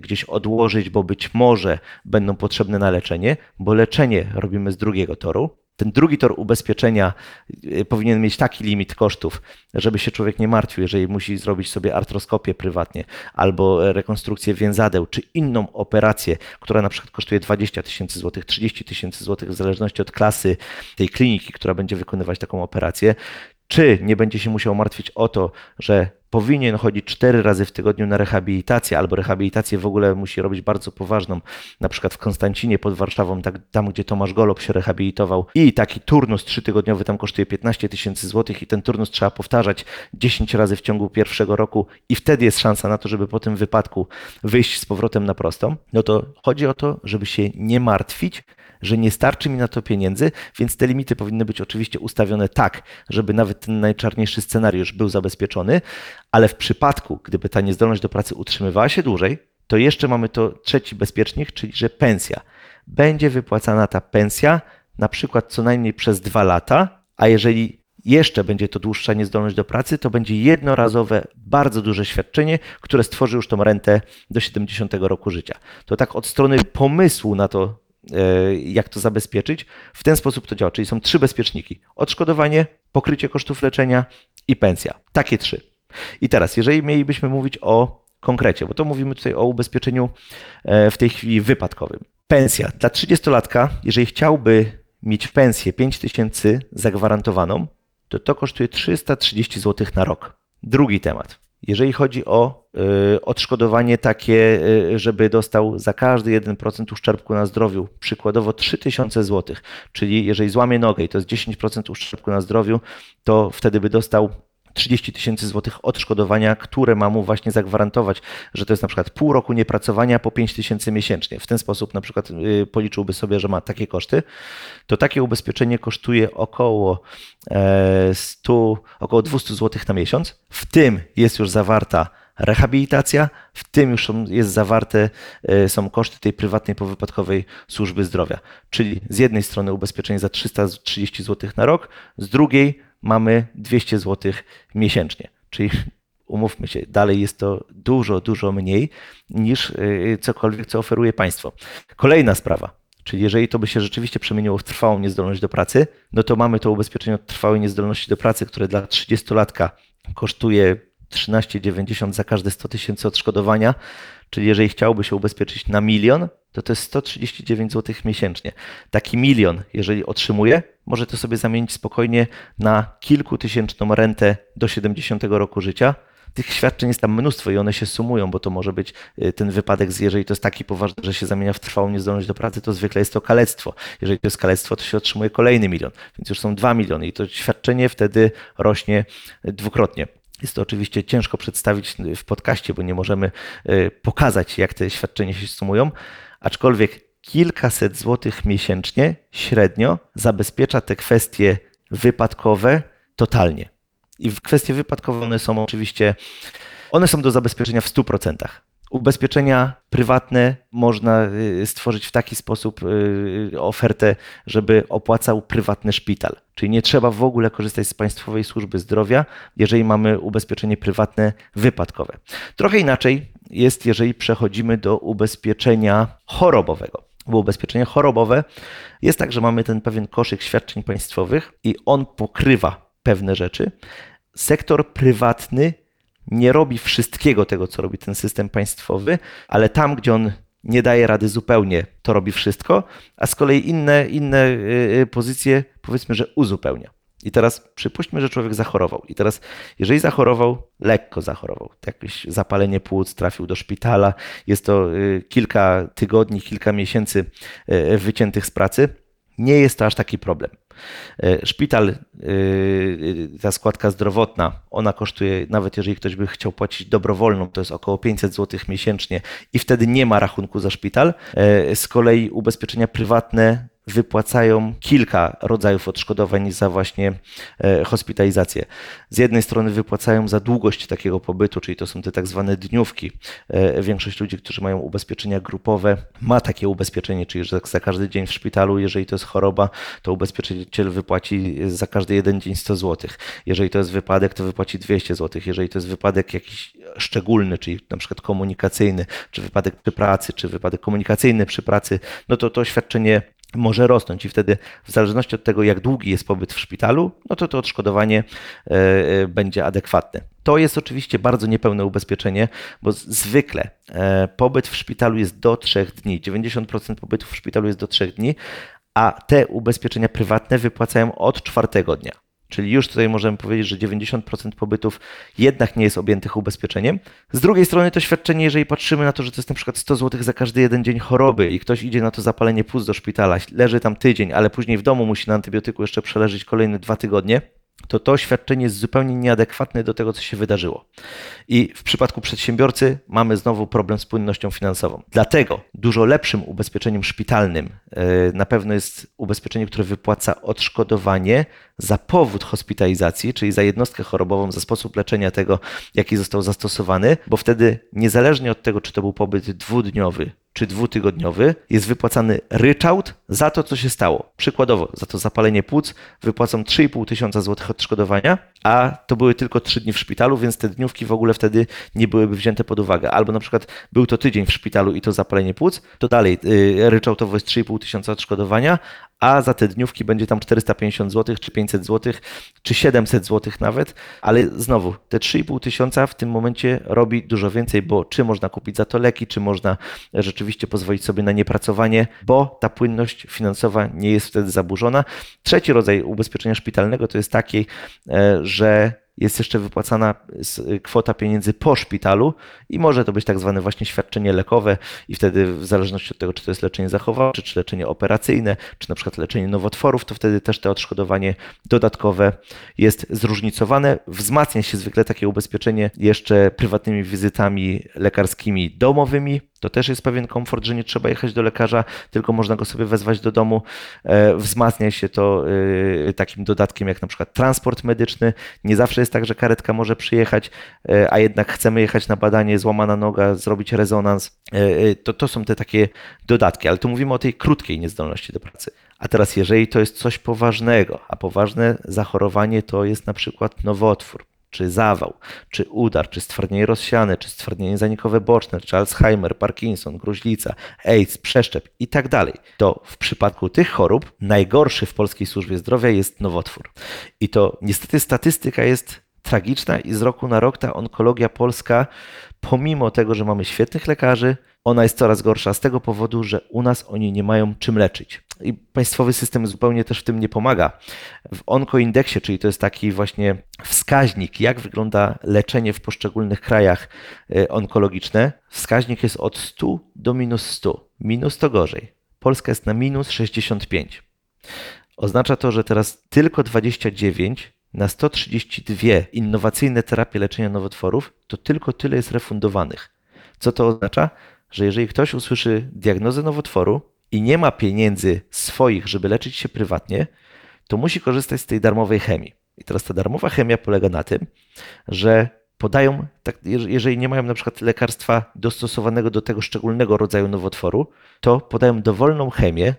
gdzieś odłożyć, bo być może będą potrzebne na leczenie, bo leczenie robimy z drugiego toru, ten drugi tor ubezpieczenia y, powinien mieć taki limit kosztów, żeby się człowiek nie martwił, jeżeli musi zrobić sobie artroskopię prywatnie albo rekonstrukcję więzadeł, czy inną operację, która na przykład kosztuje 20 tysięcy złotych, 30 tysięcy złotych, w zależności od klasy tej kliniki, która będzie wykonywać taką operację, czy nie będzie się musiał martwić o to, że powinien chodzić cztery razy w tygodniu na rehabilitację, albo rehabilitację w ogóle musi robić bardzo poważną, na przykład w Konstancinie pod Warszawą, tak, tam gdzie Tomasz Golob się rehabilitował. I taki turnus trzytygodniowy tam kosztuje 15 tysięcy złotych i ten turnus trzeba powtarzać 10 razy w ciągu pierwszego roku i wtedy jest szansa na to, żeby po tym wypadku wyjść z powrotem na prostą, no to chodzi o to, żeby się nie martwić, że nie starczy mi na to pieniędzy, więc te limity powinny być oczywiście ustawione tak, żeby nawet ten najczarniejszy scenariusz był zabezpieczony, ale w przypadku, gdyby ta niezdolność do pracy utrzymywała się dłużej, to jeszcze mamy to trzeci bezpiecznik, czyli że pensja. Będzie wypłacana ta pensja na przykład co najmniej przez dwa lata, a jeżeli jeszcze będzie to dłuższa niezdolność do pracy, to będzie jednorazowe, bardzo duże świadczenie, które stworzy już tą rentę do 70 roku życia. To tak od strony pomysłu na to, jak to zabezpieczyć. W ten sposób to działa, czyli są trzy bezpieczniki: odszkodowanie, pokrycie kosztów leczenia i pensja. Takie trzy. I teraz, jeżeli mielibyśmy mówić o konkrecie, bo to mówimy tutaj o ubezpieczeniu e, w tej chwili wypadkowym. Pensja dla 30-latka, jeżeli chciałby mieć pensję 5000 zagwarantowaną, to to kosztuje 330 zł na rok. Drugi temat. Jeżeli chodzi o y, odszkodowanie takie, y, żeby dostał za każdy 1% uszczerbku na zdrowiu, przykładowo 3000 zł, czyli jeżeli złamie nogę i to jest 10% uszczerbku na zdrowiu, to wtedy by dostał 30 tysięcy złotych odszkodowania, które ma mu właśnie zagwarantować, że to jest na przykład pół roku niepracowania po 5 tysięcy miesięcznie. W ten sposób na przykład y, policzyłby sobie, że ma takie koszty. To takie ubezpieczenie kosztuje około 100, e, około 200 złotych na miesiąc. W tym jest już zawarta rehabilitacja, w tym już jest zawarte e, są koszty tej prywatnej powypadkowej służby zdrowia. Czyli z jednej strony ubezpieczenie za 330 zł na rok, z drugiej mamy 200 zł miesięcznie. Czyli umówmy się, dalej jest to dużo, dużo mniej niż y, cokolwiek, co oferuje państwo. Kolejna sprawa. Czyli jeżeli to by się rzeczywiście przemieniło w trwałą niezdolność do pracy, no to mamy to ubezpieczenie od trwałej niezdolności do pracy, które dla 30-latka kosztuje 13,90 za każde 100 tysięcy odszkodowania, czyli jeżeli chciałby się ubezpieczyć na milion, to to jest 139 zł miesięcznie. Taki milion, jeżeli otrzymuje, może to sobie zamienić spokojnie na kilkutysięczną rentę do 70 roku życia. Tych świadczeń jest tam mnóstwo i one się sumują, bo to może być y, ten wypadek, jeżeli to jest taki poważny, że się zamienia w trwałą niezdolność do pracy, to zwykle jest to kalectwo. Jeżeli to jest kalectwo, to się otrzymuje kolejny milion, więc już są dwa miliony i to świadczenie wtedy rośnie dwukrotnie. Jest to oczywiście ciężko przedstawić w podcaście, bo nie możemy y, pokazać, jak te świadczenia się sumują, aczkolwiek kilkaset złotych miesięcznie średnio zabezpiecza te kwestie wypadkowe totalnie. I kwestie wypadkowe one są oczywiście, one są do zabezpieczenia w 100%. Ubezpieczenia prywatne można y, stworzyć w taki sposób y, ofertę, żeby opłacał prywatny szpital. Czyli nie trzeba w ogóle korzystać z państwowej służby zdrowia, jeżeli mamy ubezpieczenie prywatne wypadkowe. Trochę inaczej jest, jeżeli przechodzimy do ubezpieczenia chorobowego. Bo ubezpieczenie chorobowe jest tak, że mamy ten pewien koszyk świadczeń państwowych i on pokrywa pewne rzeczy. Sektor prywatny nie robi wszystkiego tego, co robi ten system państwowy, ale tam, gdzie on nie daje rady zupełnie, to robi wszystko, a z kolei inne, inne y, y, pozycje powiedzmy, że uzupełnia. I teraz przypuśćmy, że człowiek zachorował. I teraz, jeżeli zachorował, lekko zachorował, jakieś zapalenie płuc, trafił do szpitala, jest to y, kilka tygodni, kilka miesięcy wyciętych z pracy, nie jest to aż taki problem. E, szpital, e, ta składka zdrowotna, ona kosztuje, nawet jeżeli ktoś by chciał płacić dobrowolną, to jest około 500 zł miesięcznie i wtedy nie ma rachunku za szpital. E, z kolei ubezpieczenia prywatne wypłacają kilka rodzajów odszkodowań za właśnie e, hospitalizację. Z jednej strony wypłacają za długość takiego pobytu, czyli to są te tak zwane dniówki. E, większość ludzi, którzy mają ubezpieczenia grupowe, ma takie ubezpieczenie, czyli że za każdy dzień w szpitalu, jeżeli to jest choroba, to ubezpieczyciel wypłaci za każdy jeden dzień 100 zł. Jeżeli to jest wypadek, to wypłaci 200 zł. Jeżeli to jest wypadek jakiś szczególny, czyli na przykład komunikacyjny, czy wypadek przy pracy, czy wypadek komunikacyjny przy pracy, no to to świadczenie może rosnąć i wtedy w zależności od tego, jak długi jest pobyt w szpitalu, no to to odszkodowanie e, e, będzie adekwatne. To jest oczywiście bardzo niepełne ubezpieczenie, bo zwykle e, pobyt w szpitalu jest do 3 dni. 90% pobytu w szpitalu jest do 3 dni, a te ubezpieczenia prywatne wypłacają od czwartego dnia. Czyli już tutaj możemy powiedzieć, że 90% pobytów jednak nie jest objętych ubezpieczeniem. Z drugiej strony to świadczenie, jeżeli patrzymy na to, że to jest na przykład 100 zł za każdy jeden dzień choroby i ktoś idzie na to zapalenie płuc do szpitala, leży tam tydzień, ale później w domu musi na antybiotyku jeszcze przeleżeć kolejne dwa tygodnie, to to świadczenie jest zupełnie nieadekwatne do tego, co się wydarzyło. I w przypadku przedsiębiorcy mamy znowu problem z płynnością finansową. Dlatego dużo lepszym ubezpieczeniem szpitalnym e, na pewno jest ubezpieczenie, które wypłaca odszkodowanie za powód hospitalizacji, czyli za jednostkę chorobową, za sposób leczenia tego, jaki został zastosowany, bo wtedy niezależnie od tego, czy to był pobyt dwudniowy czy dwutygodniowy, jest wypłacany ryczałt za to, co się stało. Przykładowo, za to zapalenie płuc wypłacą 3,5 tysiąca złotych odszkodowania, a to były tylko 3 dni w szpitalu, więc te dniówki w ogóle wtedy nie byłyby wzięte pod uwagę. Albo na przykład był to tydzień w szpitalu i to zapalenie płuc, to dalej yy, ryczałtowo jest 3,5 tysiąca odszkodowania, a za te dniówki będzie tam 450 zł, czy 500 zł, czy 700 zł nawet, ale znowu te 3,5 tysiąca w tym momencie robi dużo więcej, bo czy można kupić za to leki, czy można rzeczywiście pozwolić sobie na niepracowanie, bo ta płynność finansowa nie jest wtedy zaburzona. Trzeci rodzaj ubezpieczenia szpitalnego to jest taki, e, że jest jeszcze wypłacana kwota pieniędzy po szpitalu i może to być tak zwane właśnie świadczenie lekowe i wtedy w zależności od tego, czy to jest leczenie zachowawcze, czy leczenie operacyjne, czy na przykład leczenie nowotworów, to wtedy też to odszkodowanie dodatkowe jest zróżnicowane. Wzmacnia się zwykle takie ubezpieczenie jeszcze prywatnymi wizytami lekarskimi domowymi, to też jest pewien komfort, że nie trzeba jechać do lekarza, tylko można go sobie wezwać do domu. E, wzmacnia się to e, takim dodatkiem jak na przykład transport medyczny. Nie zawsze jest tak, że karetka może przyjechać, e, a jednak chcemy jechać na badanie, złamana noga, zrobić rezonans. To, to są te takie dodatki, ale tu mówimy o tej krótkiej niezdolności do pracy. A teraz, jeżeli to jest coś poważnego, a poważne zachorowanie to jest na przykład nowotwór, czy zawał, czy udar, czy stwardnienie rozsiane, czy stwardnienie zanikowe boczne, czy Alzheimer, Parkinson, gruźlica, AIDS, przeszczep i tak dalej, to w przypadku tych chorób najgorszy w polskiej służbie zdrowia jest nowotwór. I to niestety statystyka jest tragiczna i z roku na rok ta onkologia polska, pomimo tego, że mamy świetnych lekarzy, ona jest coraz gorsza z tego powodu, że u nas oni nie mają czym leczyć. I państwowy system zupełnie też w tym nie pomaga. W onkoindeksie, czyli to jest taki właśnie wskaźnik, jak wygląda leczenie w poszczególnych krajach e, onkologiczne, wskaźnik jest od 100 do minus 100. Minus to gorzej. Polska jest na minus 65. Oznacza to, że teraz tylko 29 na 132 innowacyjne terapie leczenia nowotworów, to tylko tyle jest refundowanych. Co to oznacza? Że jeżeli ktoś usłyszy diagnozę nowotworu i nie ma pieniędzy swoich, żeby leczyć się prywatnie, to musi korzystać z tej darmowej chemii. I teraz ta darmowa chemia polega na tym, że podają, tak, jeżeli nie mają na przykład lekarstwa dostosowanego do tego szczególnego rodzaju nowotworu, to podają dowolną chemię,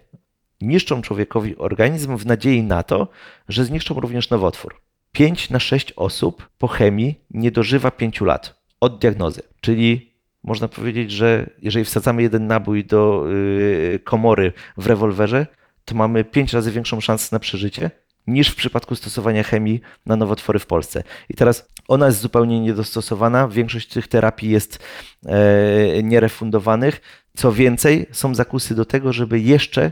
niszczą człowiekowi organizm w nadziei na to, że zniszczą również nowotwór. 5 na 6 osób po chemii nie dożywa 5 lat od diagnozy. Czyli można powiedzieć, że jeżeli wsadzamy jeden nabój do yy, komory w rewolwerze, to mamy 5 razy większą szansę na przeżycie niż w przypadku stosowania chemii na nowotwory w Polsce. I teraz ona jest zupełnie niedostosowana. Większość tych terapii jest e, nierefundowanych. Co więcej, są zakusy do tego, żeby jeszcze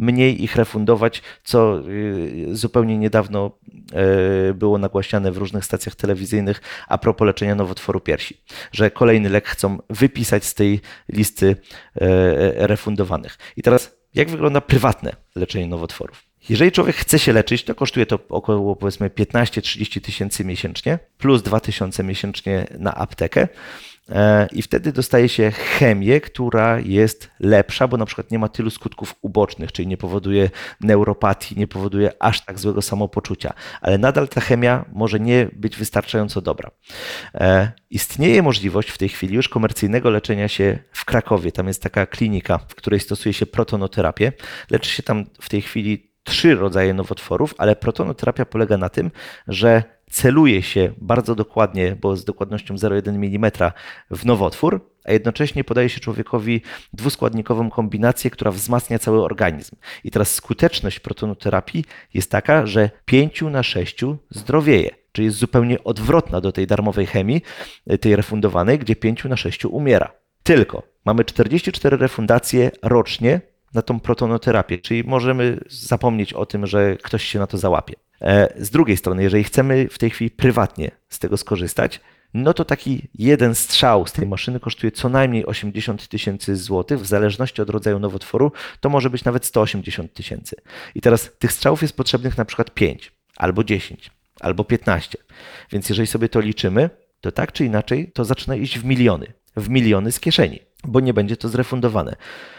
mniej ich refundować, co y, zupełnie niedawno y, było nagłaśniane w różnych stacjach telewizyjnych a propos leczenia nowotworu piersi, że kolejny lek chcą wypisać z tej listy y, refundowanych. I teraz, jak wygląda prywatne leczenie nowotworów? Jeżeli człowiek chce się leczyć, to kosztuje to około powiedzmy 15-30 tysięcy miesięcznie, plus 2 tysiące miesięcznie na aptekę. E, I wtedy dostaje się chemię, która jest lepsza, bo na przykład nie ma tylu skutków ubocznych, czyli nie powoduje neuropatii, nie powoduje aż tak złego samopoczucia, ale nadal ta chemia może nie być wystarczająco dobra. E, istnieje możliwość w tej chwili już komercyjnego leczenia się w Krakowie. Tam jest taka klinika, w której stosuje się protonoterapię. Leczy się tam w tej chwili trzy rodzaje nowotworów, ale protonoterapia polega na tym, że celuje się bardzo dokładnie, bo z dokładnością 0,1 mm w nowotwór, a jednocześnie podaje się człowiekowi dwuskładnikową kombinację, która wzmacnia cały organizm. I teraz skuteczność protonoterapii jest taka, że 5 na 6 zdrowieje, czyli jest zupełnie odwrotna do tej darmowej chemii, tej refundowanej, gdzie 5 na 6 umiera. Tylko mamy 44 refundacje rocznie na tą protonoterapię, czyli możemy zapomnieć o tym, że ktoś się na to załapie. E, z drugiej strony, jeżeli chcemy w tej chwili prywatnie z tego skorzystać, no to taki jeden strzał z tej maszyny kosztuje co najmniej 80 tysięcy złotych, w zależności od rodzaju nowotworu, to może być nawet 180 tysięcy. I teraz tych strzałów jest potrzebnych na przykład 5, albo 10, albo 15. Więc jeżeli sobie to liczymy, to tak czy inaczej to zaczyna iść w miliony, w miliony z kieszeni, bo nie będzie to zrefundowane.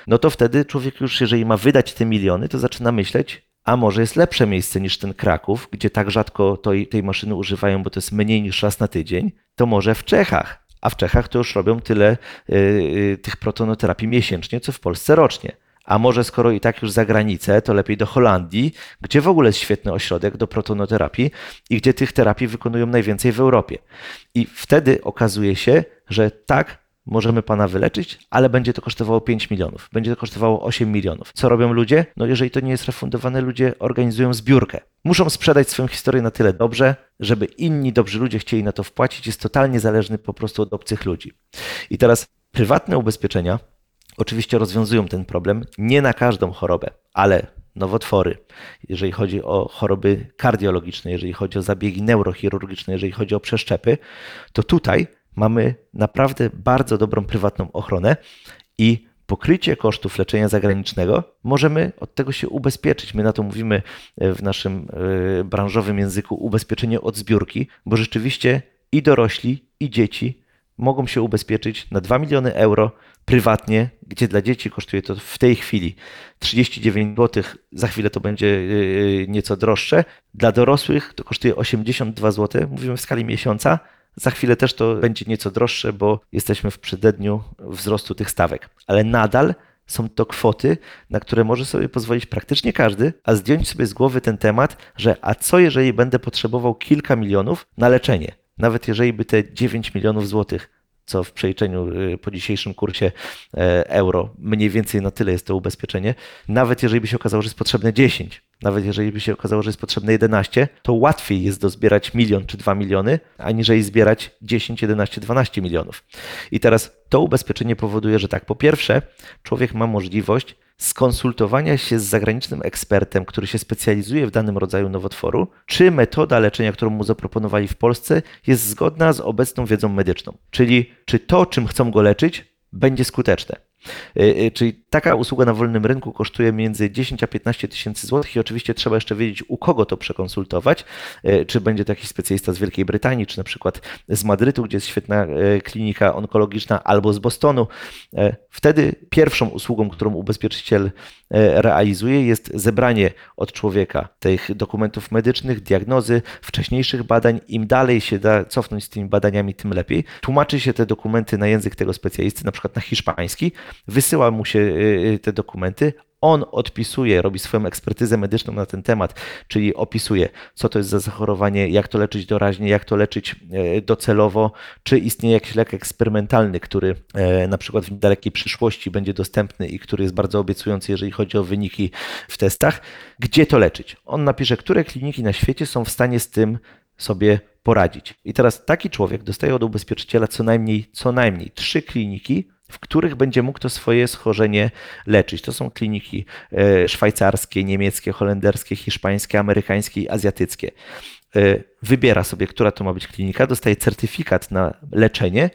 No to wtedy człowiek już, jeżeli ma wydać te miliony, to zaczyna myśleć, a może jest lepsze miejsce niż ten Kraków, gdzie tak rzadko tej maszyny używają, bo to jest mniej niż raz na tydzień, to może w Czechach. a w Czechach to już robią tyle y, y, tych protonoterapii miesięcznie, co w Polsce rocznie. A może skoro i tak już za granicę, to lepiej do Holandii, gdzie w ogóle jest świetny ośrodek do protonoterapii i gdzie tych terapii wykonują najwięcej w Europie. I wtedy okazuje się, że tak, możemy pana wyleczyć, ale będzie to kosztowało 5 milionów, będzie to kosztowało 8 milionów. Co robią ludzie? No jeżeli to nie jest refundowane, ludzie organizują zbiórkę. Muszą sprzedać swoją historię na tyle dobrze, żeby inni dobrzy ludzie chcieli na to wpłacić. Jest totalnie zależny po prostu od obcych ludzi. I teraz prywatne ubezpieczenia oczywiście rozwiązują ten problem nie na każdą chorobę, ale nowotwory, jeżeli chodzi o choroby kardiologiczne, jeżeli chodzi o zabiegi neurochirurgiczne, jeżeli chodzi o przeszczepy, to tutaj mamy naprawdę bardzo dobrą prywatną ochronę i pokrycie kosztów leczenia zagranicznego możemy od tego się ubezpieczyć. My na to mówimy w naszym e, branżowym języku ubezpieczenie od zbiórki, bo rzeczywiście i dorośli, i dzieci mogą się ubezpieczyć na 2 miliony euro prywatnie, gdzie dla dzieci kosztuje to w tej chwili 39 zł, za chwilę to będzie e, nieco droższe. Dla dorosłych to kosztuje 82 zł, mówimy w skali miesiąca. Za chwilę też to będzie nieco droższe, bo jesteśmy w przededniu wzrostu tych stawek, ale nadal są to kwoty, na które może sobie pozwolić praktycznie każdy, a zdjąć sobie z głowy ten temat, że a co jeżeli będę potrzebował kilka milionów na leczenie? Nawet jeżeli by te 9 milionów złotych co w przeliczeniu y, po dzisiejszym kursie e, euro mniej więcej na tyle jest to ubezpieczenie. Nawet jeżeli by się okazało, że jest potrzebne 10, nawet jeżeli by się okazało, że jest potrzebne 11, to łatwiej jest dozbierać milion czy 2 miliony, aniżeli zbierać 10, 11, 12 milionów. I teraz to ubezpieczenie powoduje, że tak, po pierwsze, człowiek ma możliwość skonsultowania się z zagranicznym ekspertem, który się specjalizuje w danym rodzaju nowotworu, czy metoda leczenia, którą mu zaproponowali w Polsce, jest zgodna z obecną wiedzą medyczną. Czyli czy to, czym chcą go leczyć, będzie skuteczne. Y, y, czyli taka usługa na wolnym rynku kosztuje między 10 a 15 tysięcy złotych i oczywiście trzeba jeszcze wiedzieć, u kogo to przekonsultować. Y, czy będzie to jakiś specjalista z Wielkiej Brytanii, czy na przykład z Madrytu, gdzie jest świetna klinika onkologiczna, albo z Bostonu. Wtedy pierwszą usługą, którą ubezpieczyciel realizuje, jest zebranie od człowieka tych dokumentów medycznych, diagnozy, wcześniejszych badań. Im dalej się da cofnąć z tymi badaniami, tym lepiej. Tłumaczy się te dokumenty na język tego specjalisty, na przykład na hiszpański wysyła mu się y, y, te dokumenty, on odpisuje, robi swoją ekspertyzę medyczną na ten temat, czyli opisuje, co to jest za zachorowanie, jak to leczyć doraźnie, jak to leczyć y, docelowo, czy istnieje jakiś lek eksperymentalny, który na przykład w niedalekiej przyszłości będzie dostępny i który jest bardzo obiecujący, jeżeli chodzi o wyniki w testach, gdzie to leczyć. On napisze, które kliniki na świecie są w stanie z tym sobie poradzić. I teraz taki człowiek dostaje od ubezpieczyciela co najmniej, co najmniej trzy kliniki, w których będzie mógł to swoje schorzenie leczyć. To są kliniki e, szwajcarskie, niemieckie, holenderskie, hiszpańskie, amerykańskie i azjatyckie. E, wybiera sobie, która to ma być klinika, dostaje certyfikat na leczenie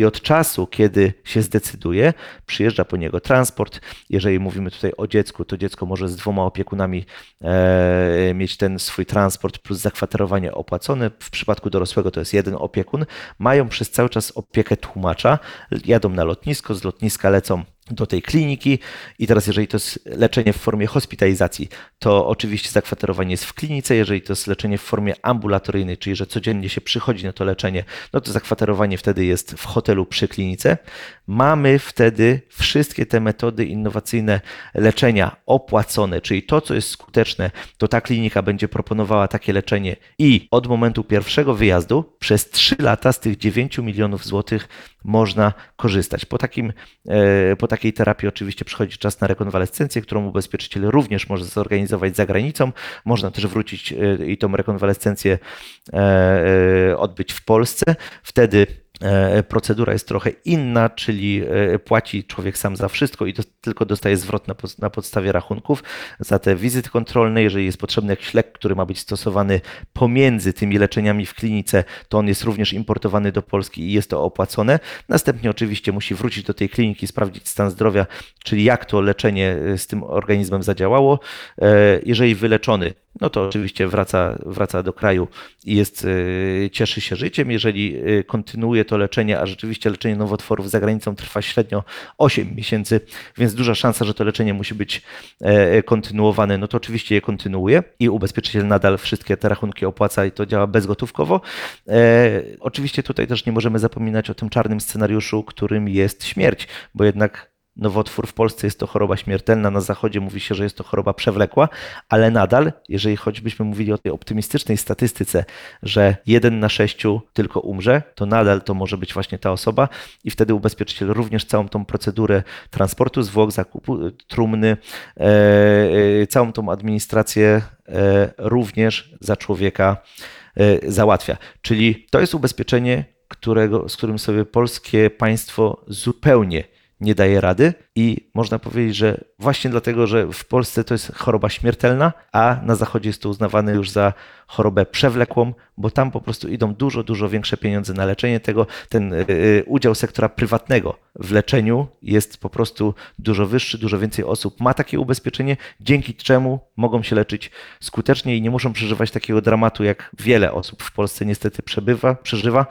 i od czasu, kiedy się zdecyduje, przyjeżdża po niego transport. Jeżeli mówimy tutaj o dziecku, to dziecko może z dwoma opiekunami e, mieć ten swój transport plus zakwaterowanie opłacone. W przypadku dorosłego to jest jeden opiekun. Mają przez cały czas opiekę tłumacza, jadą na lotnisko, z lotniska lecą do tej kliniki. I teraz, jeżeli to jest leczenie w formie hospitalizacji, to oczywiście zakwaterowanie jest w klinice. Jeżeli to jest leczenie w formie ambulatoryjnej, czyli że codziennie się przychodzi na to leczenie, no to zakwaterowanie wtedy jest w hotelu przy klinice. Mamy wtedy wszystkie te metody innowacyjne leczenia opłacone, czyli to, co jest skuteczne, to ta klinika będzie proponowała takie leczenie i od momentu pierwszego wyjazdu przez 3 lata z tych 9 milionów złotych można korzystać. Po, takim, e, po takiej terapii oczywiście przychodzi czas na rekonwalescencję, którą ubezpieczyciel również może zorganizować za granicą. Można też wrócić e, i tą rekonwalescencję e, odbyć w Polsce. Wtedy procedura jest trochę inna, czyli e, płaci człowiek sam za wszystko i to tylko dostaje zwrot na, na podstawie rachunków za te wizyty kontrolne. Jeżeli jest potrzebny jakiś lek, który ma być stosowany pomiędzy tymi leczeniami w klinice, to on jest również importowany do Polski i jest to opłacone. Następnie oczywiście musi wrócić do tej kliniki, sprawdzić stan zdrowia, czyli jak to leczenie e, z tym organizmem zadziałało. Jeżeli wyleczony no to oczywiście wraca, wraca do kraju i jest, y, cieszy się życiem. Jeżeli y, kontynuuje to leczenie, a rzeczywiście leczenie nowotworów za granicą trwa średnio 8 miesięcy, więc duża szansa, że to leczenie musi być e, kontynuowane, no to oczywiście je kontynuuje i ubezpieczyciel nadal wszystkie te rachunki opłaca i to działa bezgotówkowo. E, Oczywiście tutaj też nie możemy zapominać o tym czarnym scenariuszu, którym jest śmierć, bo jednak nowotwór w Polsce jest to choroba śmiertelna, na zachodzie mówi się, że jest to choroba przewlekła, ale nadal, jeżeli choćbyśmy mówili o tej optymistycznej statystyce, że jeden na sześciu tylko umrze, to nadal to może być właśnie ta osoba i wtedy ubezpieczyciel również całą tą procedurę transportu zwłok, zakupu trumny, e, e, całą tą administrację e, również za człowieka e, załatwia. Czyli to jest ubezpieczenie, którego, z którym sobie polskie państwo zupełnie nie daje rady i można powiedzieć, że właśnie dlatego, że w Polsce to jest choroba śmiertelna, a na Zachodzie jest to uznawane już za chorobę przewlekłą, bo tam po prostu idą dużo, dużo większe pieniądze na leczenie tego. Ten y, y, udział sektora prywatnego w leczeniu jest po prostu dużo wyższy, dużo więcej osób ma takie ubezpieczenie, dzięki czemu mogą się leczyć skutecznie i nie muszą przeżywać takiego dramatu, jak wiele osób w Polsce niestety przebywa, przeżywa,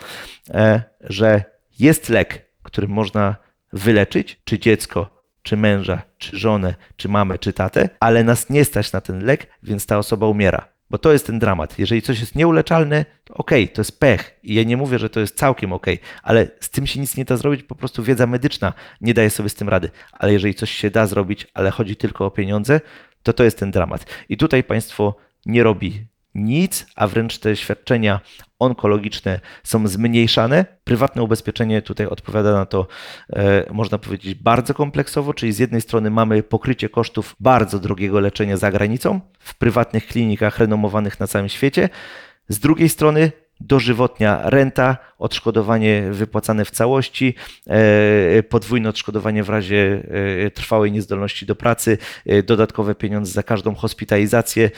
e, że jest lek, którym można wyleczyć, czy dziecko, czy męża, czy żonę, czy mamę, czy tatę, ale nas nie stać na ten lek, więc ta osoba umiera. Bo to jest ten dramat. Jeżeli coś jest nieuleczalne, okej, to jest pech. I ja nie mówię, że to jest całkiem okej, ale z tym się nic nie da zrobić, po prostu wiedza medyczna nie daje sobie z tym rady. Ale jeżeli coś się da zrobić, ale chodzi tylko o pieniądze, to to jest ten dramat. I tutaj państwo nie robi nic, a wręcz te świadczenia onkologiczne są zmniejszane. Prywatne ubezpieczenie tutaj odpowiada na to, e, można powiedzieć, bardzo kompleksowo, czyli z jednej strony mamy pokrycie kosztów bardzo drogiego leczenia za granicą w prywatnych klinikach renomowanych na całym świecie, z drugiej strony dożywotnia renta, odszkodowanie wypłacane w całości, e, podwójne odszkodowanie w razie e, trwałej niezdolności do pracy, e, dodatkowe pieniądze za każdą hospitalizację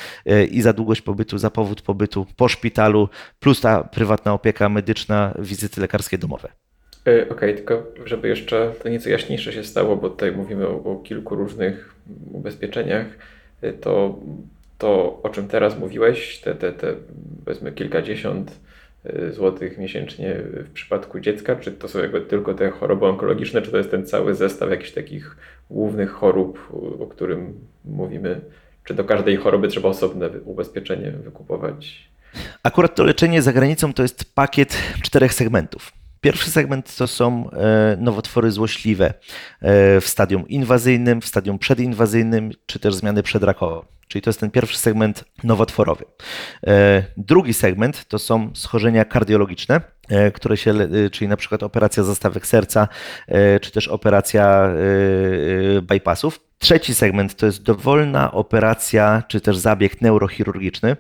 i za długość pobytu, za powód pobytu po szpitalu, plus ta prywatna opieka medyczna, wizyty lekarskie domowe. Okej, tylko żeby jeszcze to nieco jaśniejsze się stało, bo tutaj mówimy o, o kilku różnych ubezpieczeniach, to to, o czym teraz mówiłeś, te, te, te powiedzmy kilkadziesiąt złotych miesięcznie w przypadku dziecka, czy to są jakby tylko te choroby onkologiczne, czy to jest ten cały zestaw jakichś takich głównych chorób, o którym mówimy? Czy do każdej choroby trzeba osobne ubezpieczenie wykupować? Akurat to leczenie za granicą to jest pakiet czterech segmentów. Pierwszy segment to są e, nowotwory złośliwe e, w stadium inwazyjnym, w stadium przedinwazyjnym, czy też zmiany przedrakowe. Czyli to jest ten pierwszy segment nowotworowy. E, drugi segment to są schorzenia kardiologiczne, które się, czyli na przykład operacja zastawek serca, czy też operacja bypassów. Trzeci segment to jest dowolna operacja, czy też zabieg neurochirurgiczny,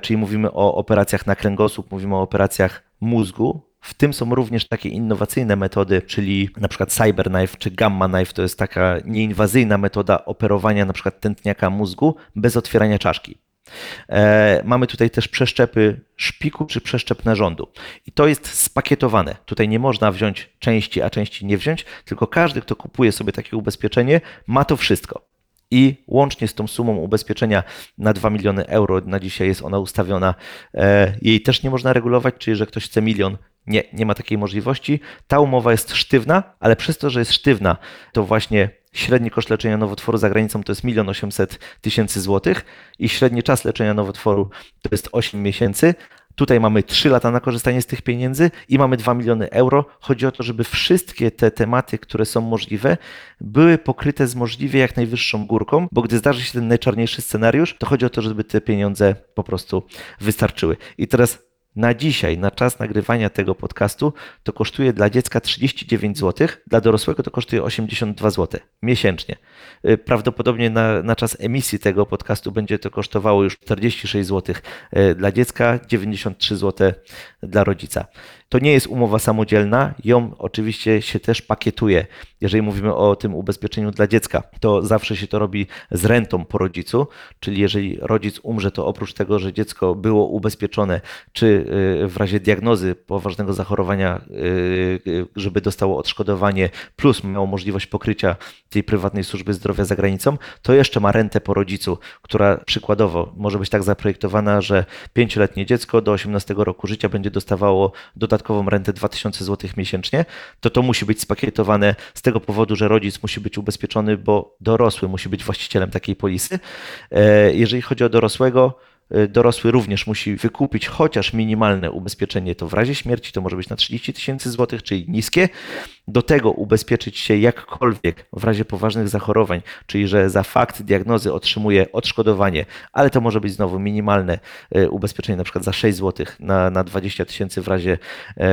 czyli mówimy o operacjach na kręgosłup, mówimy o operacjach mózgu, w tym są również takie innowacyjne metody, czyli na przykład CyberKnife czy Gamma Knife to jest taka nieinwazyjna metoda operowania na przykład tętniaka mózgu bez otwierania czaszki. E, mamy tutaj też przeszczepy szpiku czy przeszczep narządu. I to jest spakietowane. Tutaj nie można wziąć części, a części nie wziąć, tylko każdy, kto kupuje sobie takie ubezpieczenie, ma to wszystko. I łącznie z tą sumą ubezpieczenia na 2 miliony euro, na dzisiaj jest ona ustawiona, e, jej też nie można regulować, czyli że ktoś chce milion, nie, nie ma takiej możliwości. Ta umowa jest sztywna, ale przez to, że jest sztywna, to właśnie średni koszt leczenia nowotworu za granicą to jest 1 800 tysięcy złotych i średni czas leczenia nowotworu to jest 8 miesięcy. Tutaj mamy 3 lata na korzystanie z tych pieniędzy i mamy 2 miliony euro. Chodzi o to, żeby wszystkie te tematy, które są możliwe, były pokryte z możliwie jak najwyższą górką, bo gdy zdarzy się ten najczarniejszy scenariusz, to chodzi o to, żeby te pieniądze po prostu wystarczyły. I teraz na dzisiaj, na czas nagrywania tego podcastu, to kosztuje dla dziecka 39 zł, dla dorosłego to kosztuje 82 zł miesięcznie. Y, prawdopodobnie na, na czas emisji tego podcastu będzie to kosztowało już 46 zł y, dla dziecka, 93 zł dla rodzica. To nie jest umowa samodzielna, ją oczywiście się też pakietuje. Jeżeli mówimy o tym ubezpieczeniu dla dziecka, to zawsze się to robi z rentą po rodzicu, czyli jeżeli rodzic umrze, to oprócz tego, że dziecko było ubezpieczone, czy y, w razie diagnozy poważnego zachorowania, y, żeby dostało odszkodowanie, plus miało możliwość pokrycia tej prywatnej służby zdrowia za granicą, to jeszcze ma rentę po rodzicu, która przykładowo może być tak zaprojektowana, że pięcioletnie dziecko do 18 roku życia będzie dostawało dodatkową rentę 2000 zł miesięcznie, to to musi być spakietowane z tego powodu, że rodzic musi być ubezpieczony, bo dorosły musi być właścicielem takiej polisy. E, jeżeli chodzi o dorosłego, e, dorosły również musi wykupić chociaż minimalne ubezpieczenie, to w razie śmierci to może być na 30 tysięcy złotych, czyli niskie. Do tego ubezpieczyć się jakkolwiek w razie poważnych zachorowań, czyli że za fakt diagnozy otrzymuje odszkodowanie, ale to może być znowu minimalne e, ubezpieczenie, na przykład za 6 złotych na, na 20 tysięcy w razie e,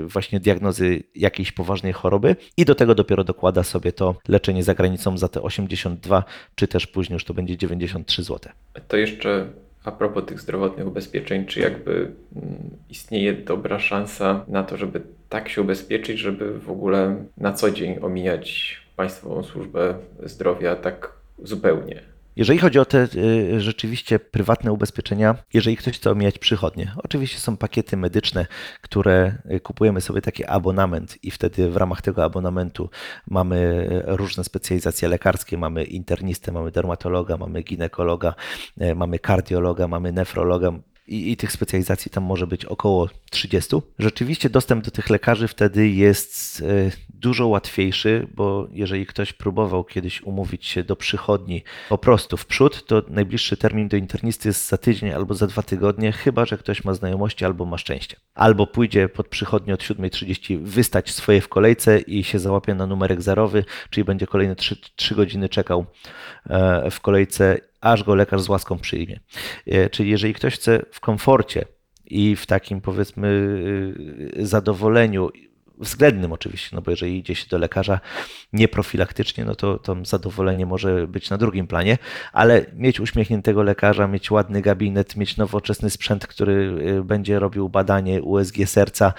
właśnie diagnozy jakiejś poważnej choroby i do tego dopiero dokłada sobie to leczenie za granicą za te 82, czy też później już to będzie 93 zł. To jeszcze a propos tych zdrowotnych ubezpieczeń, czy jakby mm, istnieje dobra szansa na to, żeby tak się ubezpieczyć, żeby w ogóle na co dzień omijać Państwową Służbę Zdrowia tak zupełnie? Jeżeli chodzi o te y, rzeczywiście prywatne ubezpieczenia, jeżeli ktoś chce omijać przychodnie, oczywiście są pakiety medyczne, które y, kupujemy sobie taki abonament i wtedy w ramach tego abonamentu mamy y, różne specjalizacje lekarskie, mamy internistę, mamy dermatologa, mamy ginekologa, mamy kardiologa, mamy nefrologa, i, i, tych specjalizacji tam może być około 30. Rzeczywiście dostęp do tych lekarzy wtedy jest e, dużo łatwiejszy, bo jeżeli ktoś próbował kiedyś umówić się do przychodni po prostu w przód, to najbliższy termin do internisty jest za tydzień albo za dwa tygodnie, chyba że ktoś ma znajomości albo ma szczęście. Albo pójdzie pod przychodnię od 7.30 wystać swoje w kolejce i się załapie na numerek zerowy, czyli będzie kolejne 3, 3 godziny czekał e, w kolejce aż go lekarz z łaską przyjmie. E, czyli jeżeli ktoś chce w komforcie i w takim powiedzmy y, zadowoleniu, względnym oczywiście, no bo jeżeli idzie się do lekarza nieprofilaktycznie, no to to zadowolenie może być na drugim planie, ale mieć uśmiechniętego lekarza, mieć ładny gabinet, mieć nowoczesny sprzęt, który y, będzie robił badanie USG serca,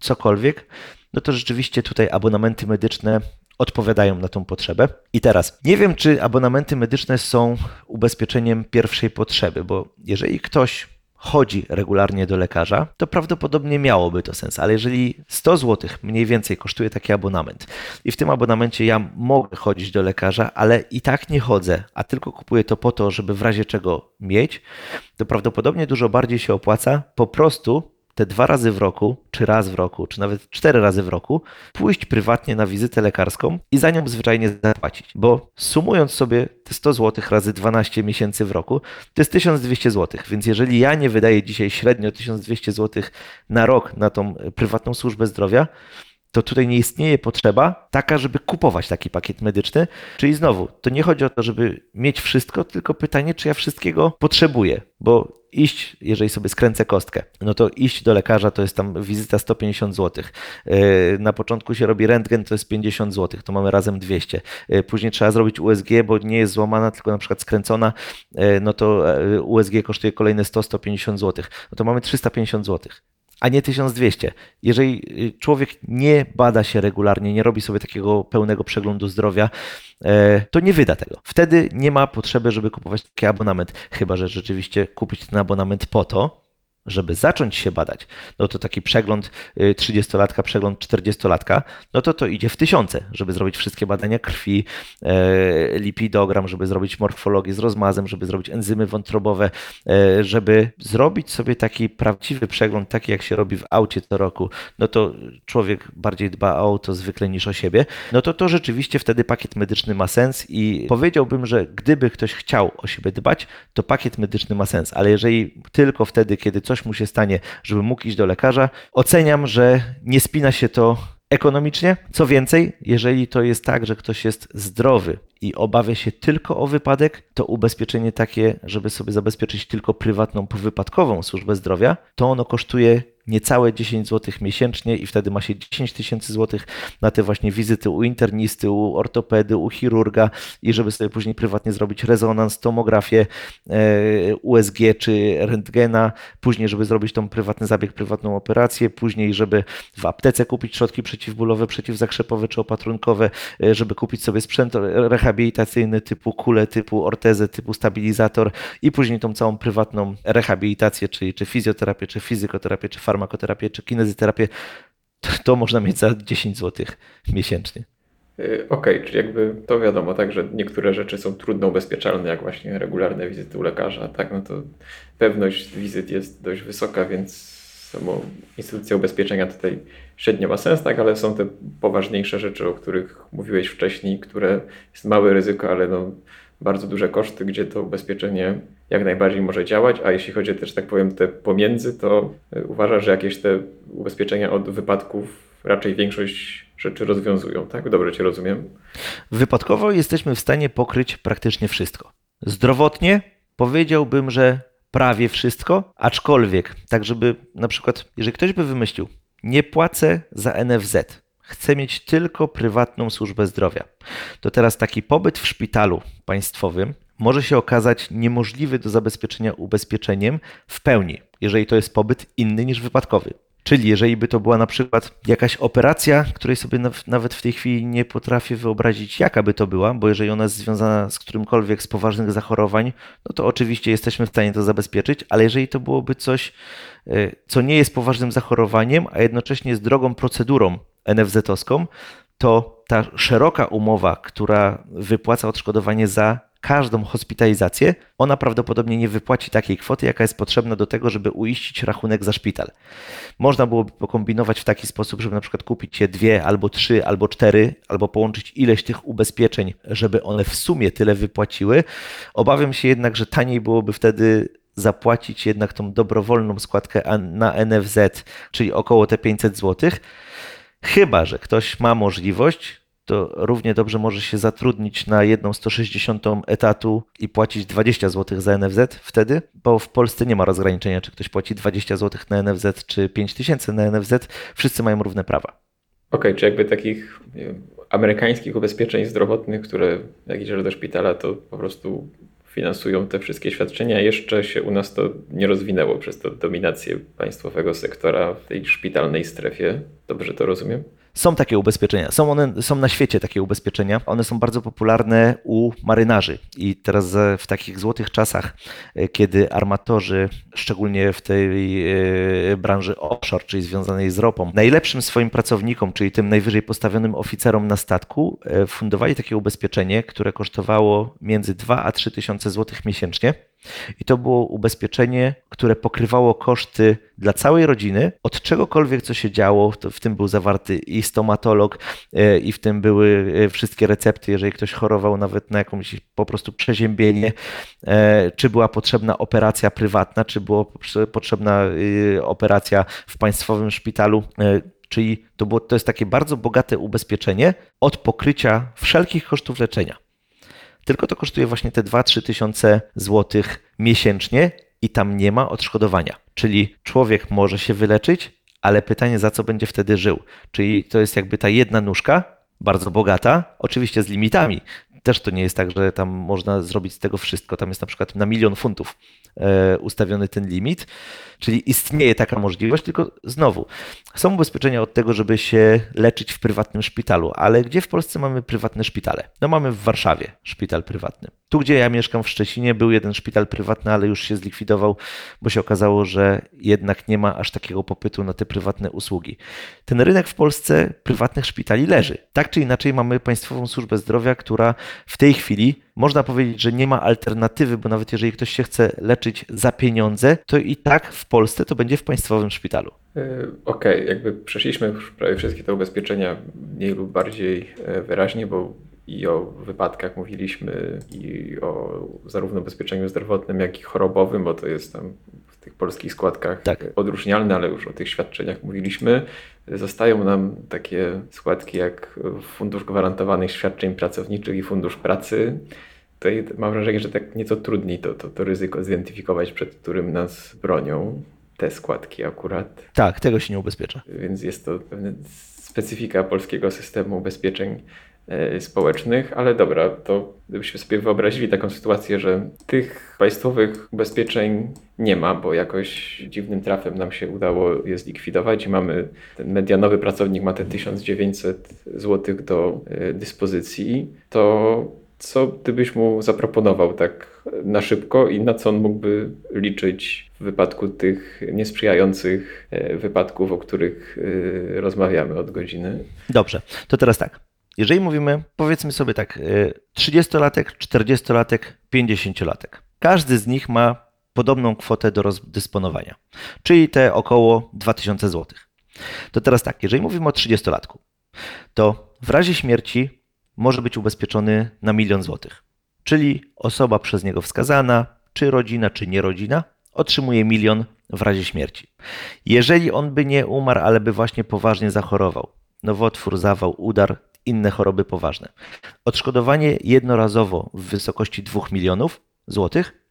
cokolwiek, no to rzeczywiście tutaj abonamenty medyczne odpowiadają na tą potrzebę. I teraz, nie wiem, czy abonamenty medyczne są ubezpieczeniem pierwszej potrzeby, bo jeżeli ktoś chodzi regularnie do lekarza, to prawdopodobnie miałoby to sens, ale jeżeli 100 zł mniej więcej kosztuje taki abonament i w tym abonamencie ja mogę chodzić do lekarza, ale i tak nie chodzę, a tylko kupuję to po to, żeby w razie czego mieć, to prawdopodobnie dużo bardziej się opłaca po prostu te dwa razy w roku, czy raz w roku, czy nawet cztery razy w roku, pójść prywatnie na wizytę lekarską i za nią zwyczajnie zapłacić. Bo sumując sobie te 100 zł razy 12 miesięcy w roku, to jest 1200 zł. Więc jeżeli ja nie wydaję dzisiaj średnio 1200 zł na rok na tą prywatną służbę zdrowia, to tutaj nie istnieje potrzeba taka, żeby kupować taki pakiet medyczny. Czyli znowu, to nie chodzi o to, żeby mieć wszystko, tylko pytanie, czy ja wszystkiego potrzebuję, bo iść, jeżeli sobie skręcę kostkę, no to iść do lekarza to jest tam wizyta 150 zł. E, na początku się robi rentgen, to jest 50 zł, to mamy razem 200. E, później trzeba zrobić USG, bo nie jest złamana, tylko na przykład skręcona, e, no to USG kosztuje kolejne 100-150 zł. No to mamy 350 zł a nie 1200. Jeżeli y, człowiek nie bada się regularnie, nie robi sobie takiego pełnego przeglądu zdrowia, e, to nie wyda tego. Wtedy nie ma potrzeby, żeby kupować taki abonament, chyba że rzeczywiście kupić ten abonament po to, żeby zacząć się badać, no to taki przegląd 30-latka, y, przegląd 40-latka, no to to idzie w tysiące, żeby zrobić wszystkie badania krwi, e, lipidogram, żeby zrobić morfologię z rozmazem, żeby zrobić enzymy wątrobowe, e, żeby zrobić sobie taki prawdziwy przegląd, taki jak się robi w aucie co roku, no to człowiek bardziej dba o auto zwykle niż o siebie, no to to rzeczywiście wtedy pakiet medyczny ma sens i powiedziałbym, że gdyby ktoś chciał o siebie dbać, to pakiet medyczny ma sens, ale jeżeli tylko wtedy, kiedy coś coś mu się stanie, żeby mógł iść do lekarza. Oceniam, że nie spina się to ekonomicznie. Co więcej, jeżeli to jest tak, że ktoś jest zdrowy i obawia się tylko o wypadek, to ubezpieczenie takie, żeby sobie zabezpieczyć tylko prywatną powypadkową służbę zdrowia, to ono kosztuje niecałe 10 zł miesięcznie i wtedy ma się 10 tysięcy złotych na te właśnie wizyty u internisty, u ortopedy, u chirurga i żeby sobie później prywatnie zrobić rezonans, tomografię, e, USG czy rentgena, później żeby zrobić tą prywatny zabieg, prywatną operację, później żeby w aptece kupić środki przeciwbólowe, przeciwzakrzepowe czy opatrunkowe, e, żeby kupić sobie sprzęt rehabilitacyjny typu kule, typu ortezę, typu stabilizator i później tą całą prywatną rehabilitację, czyli czy fizjoterapię, czy fizykoterapię, czy farmakoterapię, czy kinezyterapię, to, to można mieć za 10 zł miesięcznie. Y, Okej, czyli jakby to wiadomo, tak, że niektóre rzeczy są trudno ubezpieczalne, jak właśnie regularne wizyty u lekarza, tak, no to pewność wizyt jest dość wysoka, więc samo instytucja ubezpieczenia tutaj średnio ma sens, tak, ale są te poważniejsze rzeczy, o których mówiłeś wcześniej, które jest małe ryzyko, ale no bardzo duże koszty, gdzie to ubezpieczenie jak najbardziej może działać, a jeśli chodzi też, tak powiem, te pomiędzy, to y, uważam, że jakieś te ubezpieczenia od wypadków raczej większość rzeczy rozwiązują, tak? Dobrze Cię rozumiem? Wypadkowo jesteśmy w stanie pokryć praktycznie wszystko. Zdrowotnie powiedziałbym, że prawie wszystko, aczkolwiek, tak żeby na przykład, jeżeli ktoś by wymyślił, nie płacę za NFZ, chcę mieć tylko prywatną służbę zdrowia, to teraz taki pobyt w szpitalu państwowym może się okazać niemożliwy do zabezpieczenia ubezpieczeniem w pełni, jeżeli to jest pobyt inny niż wypadkowy. Czyli jeżeli by to była na przykład jakaś operacja, której sobie naw- nawet w tej chwili nie potrafię wyobrazić, jaka by to była, bo jeżeli ona jest związana z którymkolwiek z poważnych zachorowań, no to oczywiście jesteśmy w stanie to zabezpieczyć, ale jeżeli to byłoby coś, y, co nie jest poważnym zachorowaniem, a jednocześnie jest drogą procedurą NFZ-owską, to ta szeroka umowa, która wypłaca odszkodowanie za każdą hospitalizację, ona prawdopodobnie nie wypłaci takiej kwoty, jaka jest potrzebna do tego, żeby uiścić rachunek za szpital. Można byłoby pokombinować w taki sposób, żeby na przykład kupić je dwie, albo trzy, albo cztery, albo połączyć ileś tych ubezpieczeń, żeby one w sumie tyle wypłaciły. Obawiam się jednak, że taniej byłoby wtedy zapłacić jednak tą dobrowolną składkę na NFZ, czyli około te 500 zł. Chyba, że ktoś ma możliwość, to równie dobrze może się zatrudnić na jedną 160 etatu i płacić 20 zł za NFZ wtedy, bo w Polsce nie ma rozgraniczenia, czy ktoś płaci 20 zł na NFZ, czy 5000 na NFZ. Wszyscy mają równe prawa. Okej, czy jakby takich wiem, amerykańskich ubezpieczeń zdrowotnych, które jak idziesz do szpitala, to po prostu finansują te wszystkie świadczenia, jeszcze się u nas to nie rozwinęło przez to dominację państwowego sektora w tej szpitalnej strefie. Dobrze to rozumiem? Są takie ubezpieczenia, są one są na świecie takie ubezpieczenia. One są bardzo popularne u marynarzy i teraz w takich złotych czasach, e, kiedy armatorzy, szczególnie w tej e, branży offshore, czyli związanej z ropą, najlepszym swoim pracownikom, czyli tym najwyżej postawionym oficerom na statku, e, fundowali takie ubezpieczenie, które kosztowało między 2 a 3 tysiące złotych miesięcznie. I to było ubezpieczenie, które pokrywało koszty dla całej rodziny od czegokolwiek, co się działo. W tym był zawarty i stomatolog, e, i w tym były e, wszystkie recepty, jeżeli ktoś chorował nawet na jakąś po prostu przeziębienie, e, czy była potrzebna operacja prywatna, czy była potrze- potrzebna operacja w państwowym szpitalu. Czyli to, było, to jest takie bardzo bogate ubezpieczenie od pokrycia wszelkich kosztów leczenia tylko to kosztuje właśnie te 2-3 tysiące złotych miesięcznie i tam nie ma odszkodowania. Czyli człowiek może się wyleczyć, ale pytanie, za co będzie wtedy żył. Czyli to jest jakby ta jedna nóżka, bardzo bogata, oczywiście z limitami. Też to nie jest tak, że tam można zrobić z tego wszystko. Tam jest na przykład na milion funtów e, ustawiony ten limit, czyli istnieje taka możliwość, tylko znowu są ubezpieczenia od tego, żeby się leczyć w prywatnym szpitalu, ale gdzie w Polsce mamy prywatne szpitale? No mamy w Warszawie szpital prywatny. Tu, gdzie ja mieszkam w Szczecinie, był jeden szpital prywatny, ale już się zlikwidował, bo się okazało, że jednak nie ma aż takiego popytu na te prywatne usługi. Ten rynek w Polsce prywatnych szpitali leży. Tak czy inaczej mamy Państwową Służbę Zdrowia, która w tej chwili można powiedzieć, że nie ma alternatywy, bo nawet jeżeli ktoś się chce leczyć za pieniądze, to i tak w Polsce to będzie w państwowym szpitalu. Yy, Okej, jakby przeszliśmy już prawie wszystkie te ubezpieczenia mniej lub bardziej e, wyraźnie, bo i o wypadkach mówiliśmy, i o zarówno ubezpieczeniu zdrowotnym, jak i chorobowym, bo to jest tam w tych polskich składkach Tak. odróżnialne, ale już o tych świadczeniach mówiliśmy. Zostają nam takie składki jak Fundusz Gwarantowanych Świadczeń Pracowniczych i Fundusz Pracy. Tutaj mam wrażenie, że tak nieco trudniej to, to, to ryzyko zidentyfikować, przed którym nas bronią te składki akurat, Tak, tego się nie ubezpiecza. więc jest to pewna specyfika polskiego systemu ubezpieczeń społecznych, ale dobra, to gdybyśmy sobie wyobrazili taką sytuację, że tych państwowych ubezpieczeń nie ma, bo jakoś dziwnym trafem nam się udało je zlikwidować i mamy, ten medianowy pracownik ma te 1900 zł do e, dyspozycji, to co gdybyś mu zaproponował tak na szybko i na co on mógłby liczyć w wypadku tych niesprzyjających e, wypadków, o których e, rozmawiamy od godziny? Dobrze, to teraz tak. Jeżeli mówimy, powiedzmy sobie tak, y, 30-latek, 40-latek, 50-latek. Każdy z nich ma podobną kwotę do rozdysponowania, czyli te około 2000 zł. To teraz tak, jeżeli mówimy o 30-latku, to w razie śmierci może być ubezpieczony na milion złotych. Czyli osoba przez niego wskazana, czy rodzina, czy nie rodzina, otrzymuje milion w razie śmierci. Jeżeli on by nie umarł, ale by właśnie poważnie zachorował, nowotwór, zawał, udar, inne choroby poważne, odszkodowanie jednorazowo w wysokości 2 milionów złotych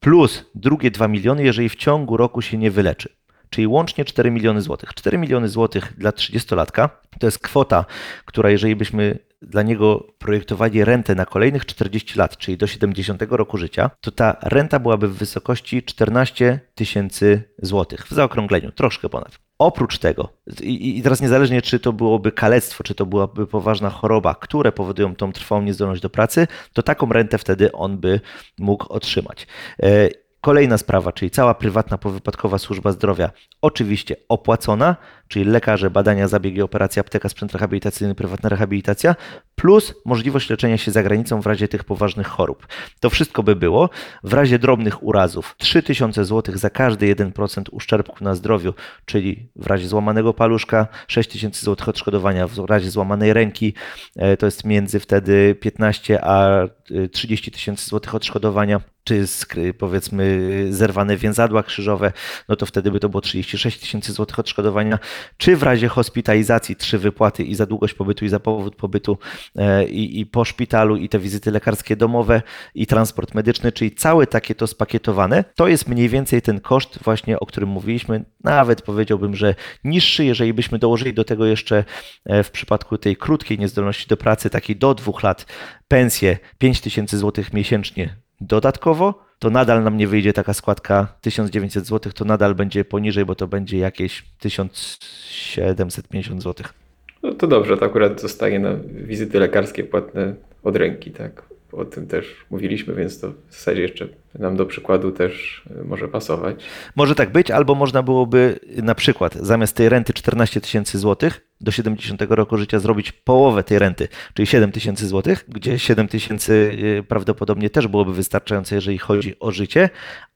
plus drugie 2 miliony, jeżeli w ciągu roku się nie wyleczy. Czyli łącznie 4 miliony złotych. 4 miliony złotych dla 30-latka to jest kwota, która jeżeli byśmy dla niego projektowali rentę na kolejnych 40 lat, czyli do 70 roku życia, to ta renta byłaby w wysokości 14 tysięcy złotych w zaokrągleniu, troszkę ponad. Oprócz tego, i, teraz niezależnie czy to byłoby kalectwo, czy to byłaby poważna choroba, które powodują tą trwałą niezdolność do pracy, to taką rentę wtedy on by mógł otrzymać. E, Kolejna sprawa, czyli cała prywatna powypadkowa służba zdrowia, oczywiście opłacona, czyli lekarze, badania, zabiegi, operacja, apteka, sprzęt rehabilitacyjny, prywatna rehabilitacja, plus możliwość leczenia się za granicą w razie tych poważnych chorób. To wszystko by było. W razie drobnych urazów 3000 zł za każdy 1% uszczerbku na zdrowiu, czyli w razie złamanego paluszka 6000 zł odszkodowania, w razie złamanej ręki e, to jest między wtedy 15 a e, 30 tysięcy złotych odszkodowania czy powiedzmy zerwane więzadła krzyżowe, no to wtedy by to było 36 tysięcy złotych odszkodowania, czy w razie hospitalizacji trzy wypłaty i za długość pobytu i za powód pobytu e, i, i po szpitalu i te wizyty lekarskie domowe i transport medyczny, czyli całe takie to spakietowane, to jest mniej więcej ten koszt właśnie, o którym mówiliśmy, nawet powiedziałbym, że niższy, jeżeli byśmy dołożyli do tego jeszcze e, w przypadku tej krótkiej niezdolności do pracy, takiej do dwóch lat, pensję 5 tysięcy złotych miesięcznie dodatkowo, to nadal nam nie wyjdzie taka składka 1900 zł, to nadal będzie poniżej, bo to będzie jakieś 1750 zł. No to dobrze, to akurat zostaje na wizyty lekarskie płatne od ręki, tak? O tym też mówiliśmy, więc to w zasadzie jeszcze nam do przykładu też y, może pasować. Może tak być, albo można byłoby na przykład zamiast tej renty 14 tysięcy złotych do 70 roku życia zrobić połowę tej renty, czyli 7 tysięcy złotych, gdzie 7 tysięcy y, prawdopodobnie też byłoby wystarczające, jeżeli chodzi o życie,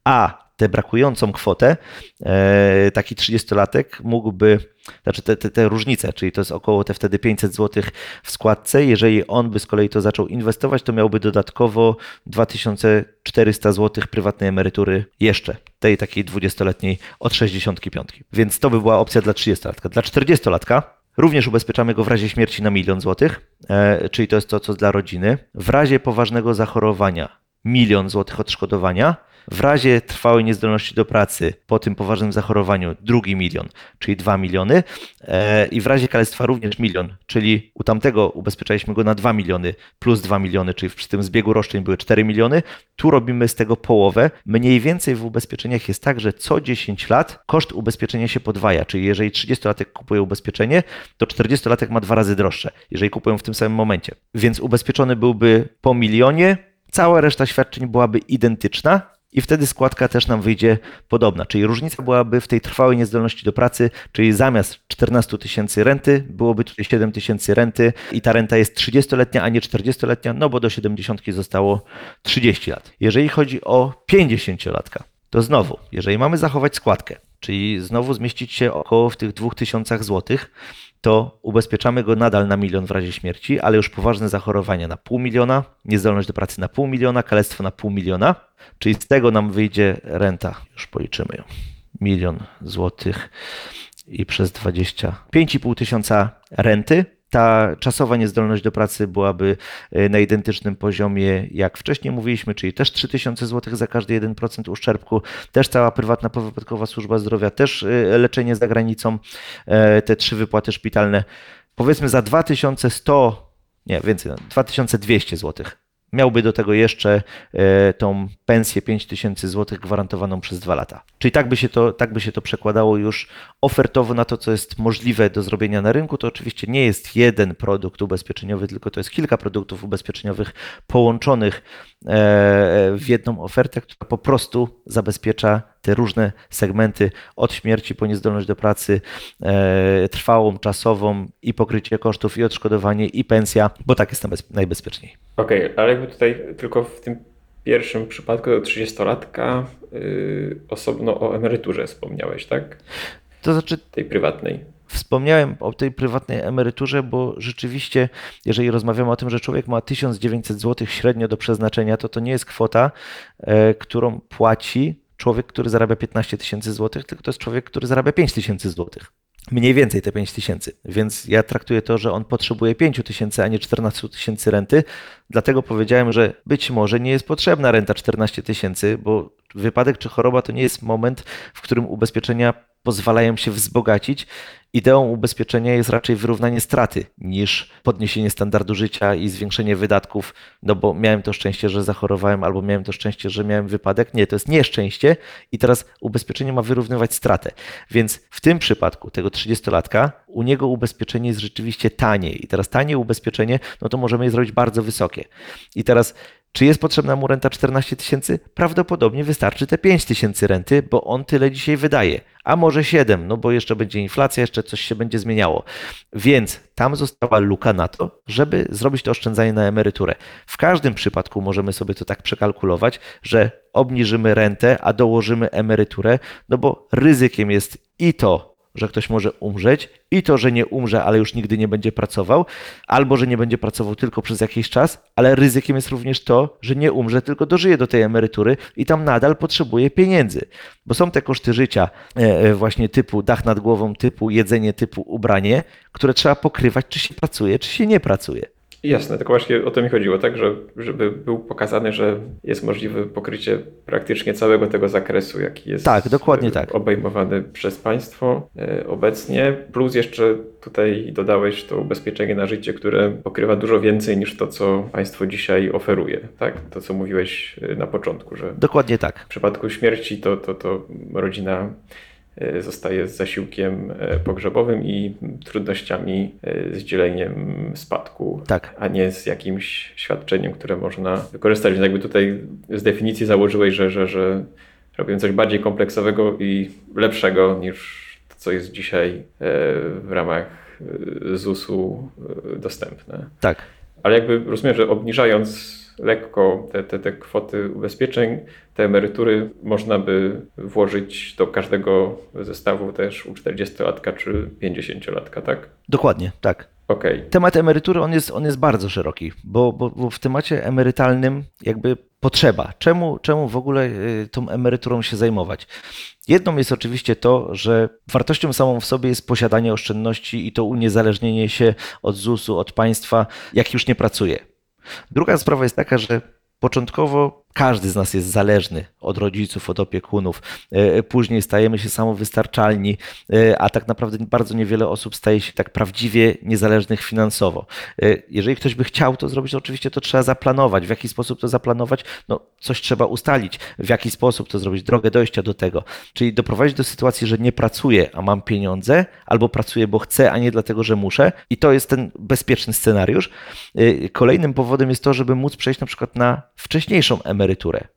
a tę brakującą kwotę e, taki 30-latek mógłby, znaczy te, te, te różnice, czyli to jest około te wtedy 500 zł w składce. Jeżeli on by z kolei to zaczął inwestować, to miałby dodatkowo 2400 zł prywatnej emerytury jeszcze, tej takiej 20-letniej od 65. Więc to by była opcja dla 30-latka. Dla 40-latka Również ubezpieczamy go w razie śmierci na milion złotych, e, czyli to jest to, co dla rodziny. W razie poważnego zachorowania milion złotych odszkodowania. W razie trwałej niezdolności do pracy po tym poważnym zachorowaniu drugi milion, czyli 2 miliony. E, I w razie kalectwa również milion, czyli u tamtego ubezpieczaliśmy go na 2 miliony plus 2 miliony, czyli przy tym zbiegu roszczeń były 4 miliony. Tu robimy z tego połowę. Mniej więcej w ubezpieczeniach jest tak, że co 10 lat koszt ubezpieczenia się podwaja, czyli jeżeli 30-latek kupuje ubezpieczenie, to 40-latek ma dwa razy droższe, jeżeli kupują w tym samym momencie. Więc ubezpieczony byłby po milionie, cała reszta świadczeń byłaby identyczna i wtedy składka też nam wyjdzie podobna. Czyli różnica byłaby w tej trwałej niezdolności do pracy, czyli zamiast 14 tysięcy renty byłoby tutaj 7 tysięcy renty i ta renta jest 30-letnia, a nie 40-letnia, no bo do 70 zostało 30 lat. Jeżeli chodzi o 50-latka, to znowu, jeżeli mamy zachować składkę, czyli znowu zmieścić się około w tych 2000 złotych, to ubezpieczamy go nadal na milion w razie śmierci, ale już poważne zachorowania na pół miliona, niezdolność do pracy na pół miliona, kalectwo na pół miliona, czyli z tego nam wyjdzie renta, już policzymy ją, milion złotych i przez 20, 5,5 tysiąca renty ta czasowa niezdolność do pracy byłaby e, na identycznym poziomie, jak wcześniej mówiliśmy, czyli też 3000 zł za każdy 1% uszczerbku, też cała prywatna powypadkowa służba zdrowia, też e, leczenie za granicą, e, te trzy wypłaty szpitalne. Powiedzmy za 2100, nie więcej, no, 2200 zł. Miałby do tego jeszcze e, tą pensję 5000 zł gwarantowaną przez dwa lata. Czyli tak by, się to, tak by się to przekładało już ofertowo na to, co jest możliwe do zrobienia na rynku. To oczywiście nie jest jeden produkt ubezpieczeniowy, tylko to jest kilka produktów ubezpieczeniowych połączonych w jedną ofertę, która po prostu zabezpiecza te różne segmenty od śmierci po niezdolność do pracy, e, trwałą, czasową i pokrycie kosztów, i odszkodowanie, i pensja, bo tak jest najbez- najbezpieczniej. Okej, ale jakby tutaj tylko w tym pierwszym przypadku do 30-latka yy, osobno o emeryturze wspomniałeś, tak? To znaczy, Tej prywatnej. Wspomniałem o tej prywatnej emeryturze, bo rzeczywiście, jeżeli rozmawiamy o tym, że człowiek ma 1900 zł średnio do przeznaczenia, to to nie jest kwota, e, którą płaci człowiek, który zarabia 15 tysięcy złotych, tylko to jest człowiek, który zarabia 5 tysięcy złotych. Mniej więcej te 5 tysięcy. Więc ja traktuję to, że on potrzebuje 5 tysięcy, a nie 14 tysięcy renty. Dlatego powiedziałem, że być może nie jest potrzebna renta 14 tysięcy, bo wypadek czy choroba to nie jest moment, w którym ubezpieczenia pozwalają się wzbogacić. Ideą ubezpieczenia jest raczej wyrównanie straty niż podniesienie standardu życia i zwiększenie wydatków, no bo miałem to szczęście, że zachorowałem, albo miałem to szczęście, że miałem wypadek. Nie, to jest nieszczęście i teraz ubezpieczenie ma wyrównywać stratę. Więc w tym przypadku tego 30-latka u niego ubezpieczenie jest rzeczywiście tanie i teraz tanie ubezpieczenie, no to możemy je zrobić bardzo wysokie. I teraz czy jest potrzebna mu renta 14 tysięcy? Prawdopodobnie wystarczy te 5 tysięcy renty, bo on tyle dzisiaj wydaje. A może 7, no bo jeszcze będzie inflacja, jeszcze coś się będzie zmieniało. Więc tam została luka na to, żeby zrobić to oszczędzanie na emeryturę. W każdym przypadku możemy sobie to tak przekalkulować, że obniżymy rentę, a dołożymy emeryturę, no bo ryzykiem jest i to, że ktoś może umrzeć, i to, że nie umrze, ale już nigdy nie będzie pracował, albo że nie będzie pracował tylko przez jakiś czas, ale ryzykiem jest również to, że nie umrze, tylko dożyje do tej emerytury i tam nadal potrzebuje pieniędzy, bo są te koszty życia, e, e, właśnie typu dach nad głową, typu jedzenie, typu ubranie, które trzeba pokrywać, czy się pracuje, czy się nie pracuje. Jasne, tylko właśnie o to mi chodziło, tak? Że, żeby był pokazany, że jest możliwe pokrycie praktycznie całego tego zakresu, jaki jest Tak, dokładnie e, tak. obejmowany przez państwo e, obecnie. Plus jeszcze tutaj dodałeś to ubezpieczenie na życie, które pokrywa dużo więcej niż to, co państwo dzisiaj oferuje, tak? To, co mówiłeś e, na początku, że Dokładnie tak. w przypadku śmierci to, to, to rodzina zostaje z zasiłkiem e, pogrzebowym i trudnościami e, z dzieleniem spadku, Tak. a nie z jakimś świadczeniem, które można wykorzystać. Więc jakby tutaj z definicji założyłeś, że, że, że robimy coś bardziej kompleksowego i lepszego niż to, co jest dzisiaj e, w ramach e, ZUS-u e, dostępne. Tak. Ale jakby rozumiem, że obniżając lekko te, te, te kwoty ubezpieczeń, te emerytury można by włożyć do każdego zestawu też u 40-latka czy 50-latka, tak? Dokładnie, tak. Okej. Temat emerytury on jest, on jest bardzo szeroki, bo, bo, bo w temacie emerytalnym jakby potrzeba. Czemu, czemu w ogóle y, tą emeryturą się zajmować? Jedną jest oczywiście to, że wartością samą w sobie jest posiadanie oszczędności i to uniezależnienie się od ZUS-u, od państwa, jak już nie pracuje. Druga sprawa jest taka, że początkowo każdy z nas jest zależny od rodziców, od opiekunów. E, Później stajemy się samowystarczalni, e, a tak naprawdę bardzo niewiele osób staje się tak prawdziwie niezależnych finansowo. E, Jeżeli ktoś by chciał to zrobić, to oczywiście to trzeba zaplanować. W jaki sposób to zaplanować? No, coś trzeba ustalić. W jaki sposób to zrobić? Drogę dojścia do tego. Czyli doprowadzić do sytuacji, że nie pracuję, a mam pieniądze, albo pracuję, bo chcę, a nie dlatego, że muszę. I to jest ten bezpieczny scenariusz. E, Kolejnym powodem jest to, żeby móc przejść na przykład na wcześniejszą emeryturę,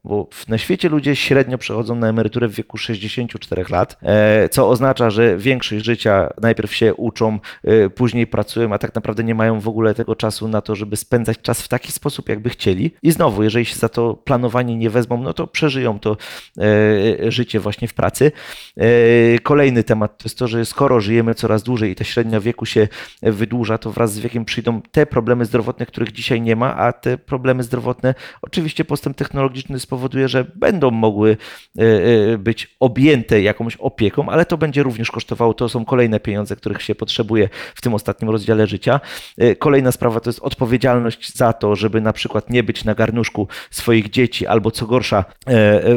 bo w- na świecie ludzie średnio przechodzą na emeryturę w wieku 64 lat, e, co oznacza, że większość życia najpierw się uczą, e, później pracują, a tak naprawdę nie mają w ogóle tego czasu na to, żeby spędzać czas w taki sposób, jakby chcieli. I znowu, jeżeli się za to planowanie nie wezmą, no to przeżyją to e, życie właśnie w pracy. Kolejny temat to jest to, że skoro żyjemy coraz dłużej i ta średnia wieku się wydłuża, to wraz z wiekiem przyjdą te problemy zdrowotne, których dzisiaj nie ma, a te problemy zdrowotne, oczywiście postęp technologii technologiczny spowoduje, że będą mogły e, e, być objęte jakąś opieką, ale to będzie również kosztowało, to są kolejne pieniądze, których się potrzebuje w tym ostatnim rozdziale życia. E, kolejna sprawa to jest odpowiedzialność za to, żeby na przykład nie być na garnuszku swoich dzieci albo co gorsza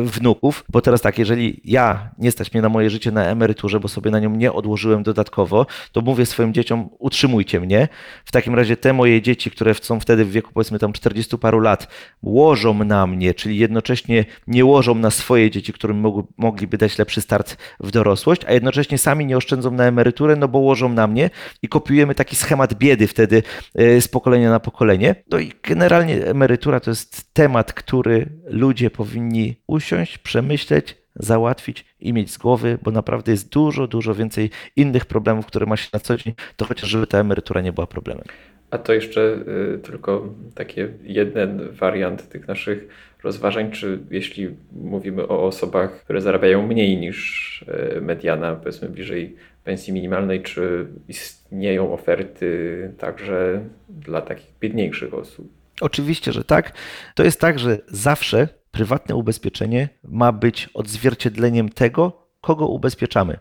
wnuków, bo teraz tak, jeżeli ja nie stać mnie na moje życie na emeryturze, bo sobie na nią nie odłożyłem dodatkowo, to mówię swoim dzieciom utrzymujcie mnie. W takim razie te moje dzieci, które są wtedy w wieku powiedzmy tam 40 paru lat, łożą na mnie, czyli jednocześnie nie łożą na swoje dzieci, którym mogliby dać lepszy start w dorosłość, a jednocześnie sami nie oszczędzą na emeryturę, no bo łożą na mnie i kopiujemy taki schemat biedy wtedy e, z pokolenia na pokolenie. No i generalnie emerytura to jest temat, który ludzie powinni usiąść, przemyśleć, załatwić i mieć z głowy, bo naprawdę jest dużo, dużo więcej innych problemów, które ma się na co dzień, to chociaż żeby ta emerytura nie była problemem. A to jeszcze y, tylko taki jeden wariant tych naszych rozważań, czy jeśli mówimy o osobach, które zarabiają mniej niż y, mediana, powiedzmy bliżej pensji minimalnej, czy istnieją oferty także dla takich biedniejszych osób? Oczywiście, że tak. To jest tak, że zawsze prywatne ubezpieczenie ma być odzwierciedleniem tego, kogo ubezpieczamy.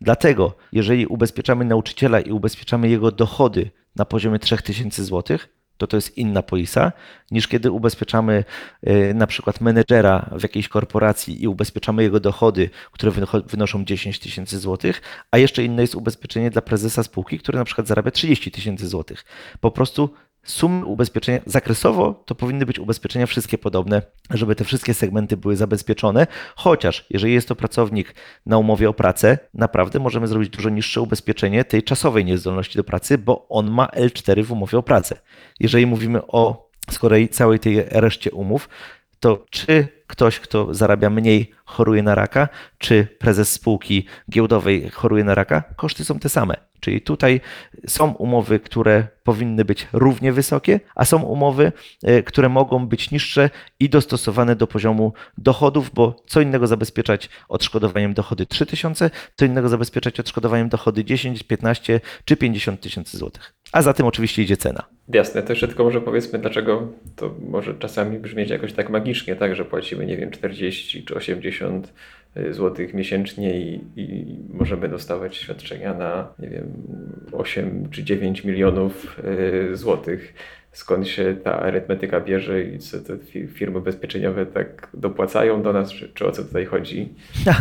Dlatego, jeżeli ubezpieczamy nauczyciela i ubezpieczamy jego dochody na poziomie 3000 zł, to to jest inna polisa, niż kiedy ubezpieczamy y, na przykład menedżera w jakiejś korporacji i ubezpieczamy jego dochody, które wynoszą 10 tysięcy złotych, a jeszcze inne jest ubezpieczenie dla prezesa spółki, który na przykład zarabia 30 tysięcy złotych. Po prostu sumy ubezpieczenia zakresowo to powinny być ubezpieczenia wszystkie podobne, żeby te wszystkie segmenty były zabezpieczone, chociaż jeżeli jest to pracownik na umowie o pracę, naprawdę możemy zrobić dużo niższe ubezpieczenie tej czasowej niezdolności do pracy, bo on ma L4 w umowie o pracę. Jeżeli mówimy o z kolei całej tej reszcie umów, to czy ktoś, kto zarabia mniej, choruje na raka, czy prezes spółki giełdowej choruje na raka, koszty są te same. Czyli tutaj są umowy, które powinny być równie wysokie, a są umowy, e, które mogą być niższe i dostosowane do poziomu dochodów, bo co innego zabezpieczać odszkodowaniem dochody 3000, co innego zabezpieczać odszkodowaniem dochody 10, 15 czy 50 tysięcy złotych. A za tym oczywiście idzie cena. Jasne, to jeszcze tylko może powiedzmy, dlaczego to może czasami brzmieć jakoś tak magicznie, tak, że płacimy, nie wiem, 40 czy 80 y, złotych miesięcznie i, i, możemy dostawać świadczenia na, nie wiem, 8 czy 9 milionów y, złotych skąd się ta arytmetyka bierze i co te firmy ubezpieczeniowe tak dopłacają do nas, czy, czy o co tutaj chodzi?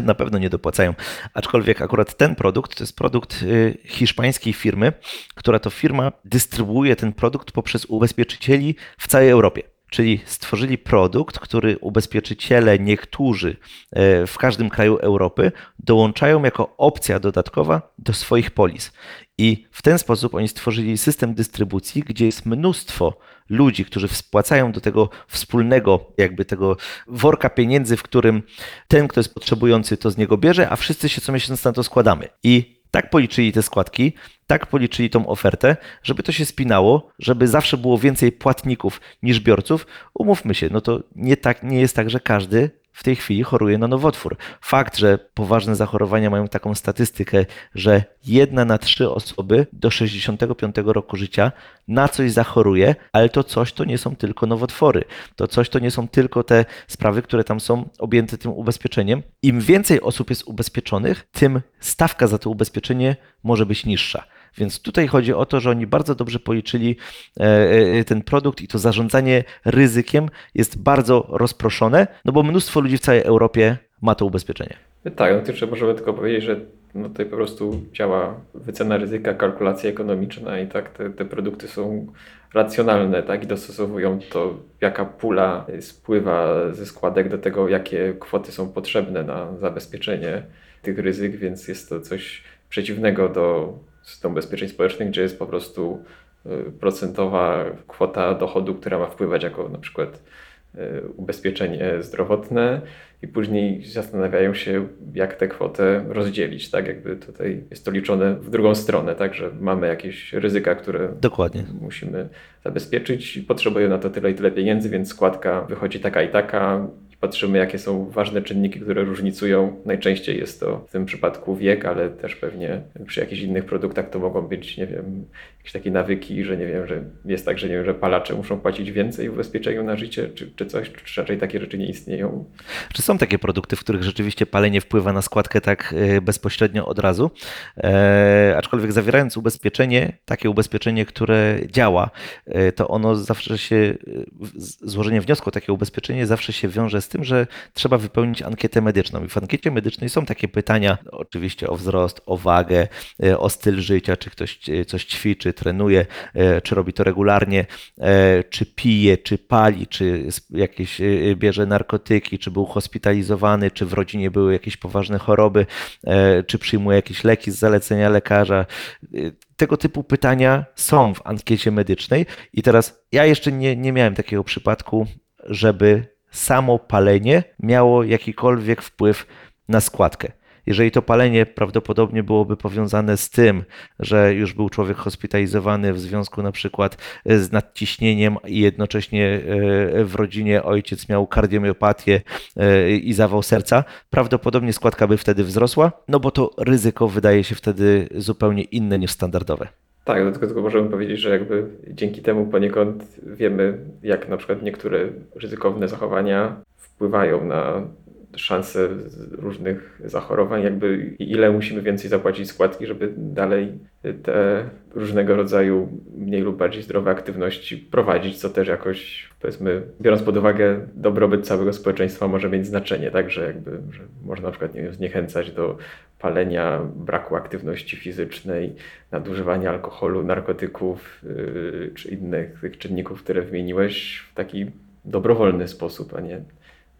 Na pewno nie dopłacają. Aczkolwiek akurat ten produkt to jest produkt y, hiszpańskiej firmy, która to firma dystrybuuje ten produkt poprzez ubezpieczycieli w całej Europie. Czyli stworzyli produkt, który ubezpieczyciele niektórzy e, w każdym kraju Europy dołączają jako opcja dodatkowa do swoich polis. I w ten sposób oni stworzyli system dystrybucji, gdzie jest mnóstwo ludzi, którzy spłacają do tego wspólnego, jakby tego worka pieniędzy, w którym ten, kto jest potrzebujący, to z niego bierze, a wszyscy się co miesiąc na to składamy. I tak policzyli te składki, tak policzyli tą ofertę, żeby to się spinało, żeby zawsze było więcej płatników niż biorców. Umówmy się, no to nie, tak, nie jest tak, że każdy w tej chwili choruje na nowotwór. Fakt, że poważne zachorowania mają taką statystykę, że jedna na trzy osoby do 65 roku życia na coś zachoruje, ale to coś to nie są tylko nowotwory. To coś to nie są tylko te sprawy, które tam są objęte tym ubezpieczeniem. Im więcej osób jest ubezpieczonych, tym stawka za to ubezpieczenie może być niższa. Więc tutaj chodzi o to, że oni bardzo dobrze policzyli e, e, ten produkt i to zarządzanie ryzykiem jest bardzo rozproszone, no bo mnóstwo ludzi w całej Europie ma to ubezpieczenie. Tak, no to możemy tylko powiedzieć, że no tutaj po prostu działa wycena ryzyka, kalkulacja ekonomiczna i tak te, te produkty są racjonalne, tak, i dostosowują to, jaka pula spływa ze składek do tego, jakie kwoty są potrzebne na zabezpieczenie tych ryzyk, więc jest to coś przeciwnego do systemu ubezpieczeń społecznych, gdzie jest po prostu y, procentowa kwota dochodu, która ma wpływać jako na przykład y, ubezpieczenie zdrowotne i później zastanawiają się, jak tę kwotę rozdzielić, tak? Jakby tutaj jest to liczone w drugą stronę, tak? Że mamy jakieś ryzyka, które Dokładnie. musimy zabezpieczyć i potrzebujemy na to tyle i tyle pieniędzy, więc składka wychodzi taka i taka patrzymy, jakie są ważne czynniki, które różnicują. Najczęściej jest to w tym przypadku wiek, ale też pewnie przy jakichś innych produktach to mogą być, nie wiem, jakieś takie nawyki, że nie wiem, że jest tak, że nie wiem, że palacze muszą płacić więcej w ubezpieczeniu na życie, czy, czy coś, czy raczej takie rzeczy nie istnieją. Czy są takie produkty, w których rzeczywiście palenie wpływa na składkę tak e, bezpośrednio od razu? E, aczkolwiek zawierając ubezpieczenie, takie ubezpieczenie, które działa, e, to ono zawsze się, e, złożenie wniosku o takie ubezpieczenie zawsze się wiąże z tym, że trzeba wypełnić ankietę medyczną. I w ankiecie medycznej są takie pytania, oczywiście o wzrost, o wagę, o styl życia, czy ktoś coś ćwiczy, trenuje, e, czy robi to regularnie, e, czy pije, czy pali, czy jakieś e, bierze narkotyki, czy był hospitalizowany, czy w rodzinie były jakieś poważne choroby, czy przyjmuje jakieś leki z zalecenia lekarza. Tego typu pytania są w ankiecie medycznej. I teraz ja jeszcze nie, nie miałem takiego przypadku, żeby samo palenie miało jakikolwiek wpływ na składkę. Jeżeli to palenie prawdopodobnie byłoby powiązane z tym, że już był człowiek hospitalizowany w związku na przykład z nadciśnieniem i jednocześnie e, w rodzinie ojciec miał kardiomiopatię e, i zawał serca, prawdopodobnie składka by wtedy wzrosła, no bo to ryzyko wydaje się wtedy zupełnie inne niż standardowe. Tak, no tylko, tylko możemy powiedzieć, że jakby dzięki temu poniekąd wiemy, jak na przykład niektóre ryzykowne zachowania wpływają na szanse różnych zachorowań, jakby ile musimy więcej zapłacić składki, żeby dalej te różnego rodzaju mniej lub bardziej zdrowe aktywności prowadzić, co też jakoś, powiedzmy, biorąc pod uwagę dobrobyt całego społeczeństwa może mieć znaczenie, także jakby, że można na przykład nie wiem, zniechęcać do palenia, braku aktywności fizycznej, nadużywania alkoholu, narkotyków yy, czy innych tych czynników, które wymieniłeś w taki dobrowolny sposób, a nie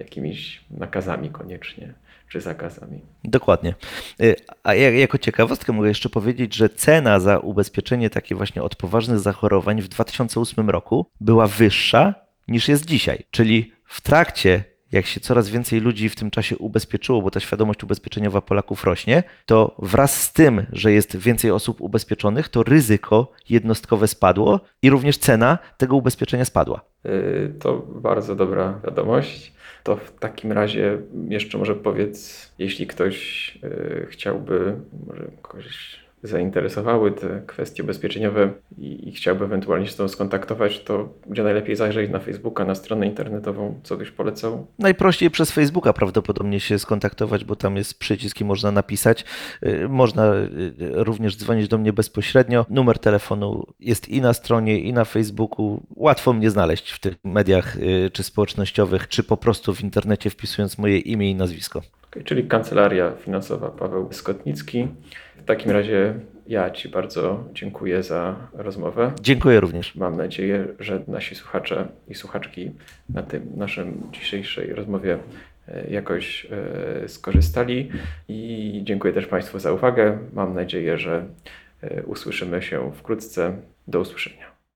jakimiś nakazami koniecznie czy zakazami. Dokładnie. Y, A ja- jako ciekawostkę mogę jeszcze powiedzieć, że cena za ubezpieczenie takie właśnie od poważnych zachorowań w 2008 roku była wyższa niż jest dzisiaj. Czyli w trakcie, jak się coraz więcej ludzi w tym czasie ubezpieczyło, bo ta świadomość ubezpieczeniowa Polaków rośnie, to wraz z tym, że jest więcej osób ubezpieczonych, to ryzyko jednostkowe spadło i również cena tego ubezpieczenia spadła. Yy, To bardzo dobra wiadomość. To w takim razie jeszcze może powiedz, jeśli ktoś yy, chciałby, może kogoś zainteresowały te kwestie ubezpieczeniowe i, i chciałby ewentualnie się z tą skontaktować, to gdzie najlepiej zajrzeć na Facebooka, na stronę internetową, co byś polecał? Najprościej przez Facebooka prawdopodobnie się skontaktować, bo tam jest przycisk i można napisać. Y, Można y, również dzwonić do mnie bezpośrednio. Numer telefonu jest i na stronie, i na Facebooku. Łatwo mnie znaleźć w tych mediach y, czy społecznościowych, czy po prostu w internecie wpisując moje imię i nazwisko. Okej, czyli Kancelaria Finansowa Paweł Skotnicki. W takim razie ja Ci bardzo dziękuję za rozmowę. Dziękuję również. Mam nadzieję, że nasi słuchacze i słuchaczki na tym naszym dzisiejszej rozmowie e, jakoś e, skorzystali i dziękuję też Państwu za uwagę. Mam nadzieję, że e, usłyszymy się wkrótce. Do usłyszenia.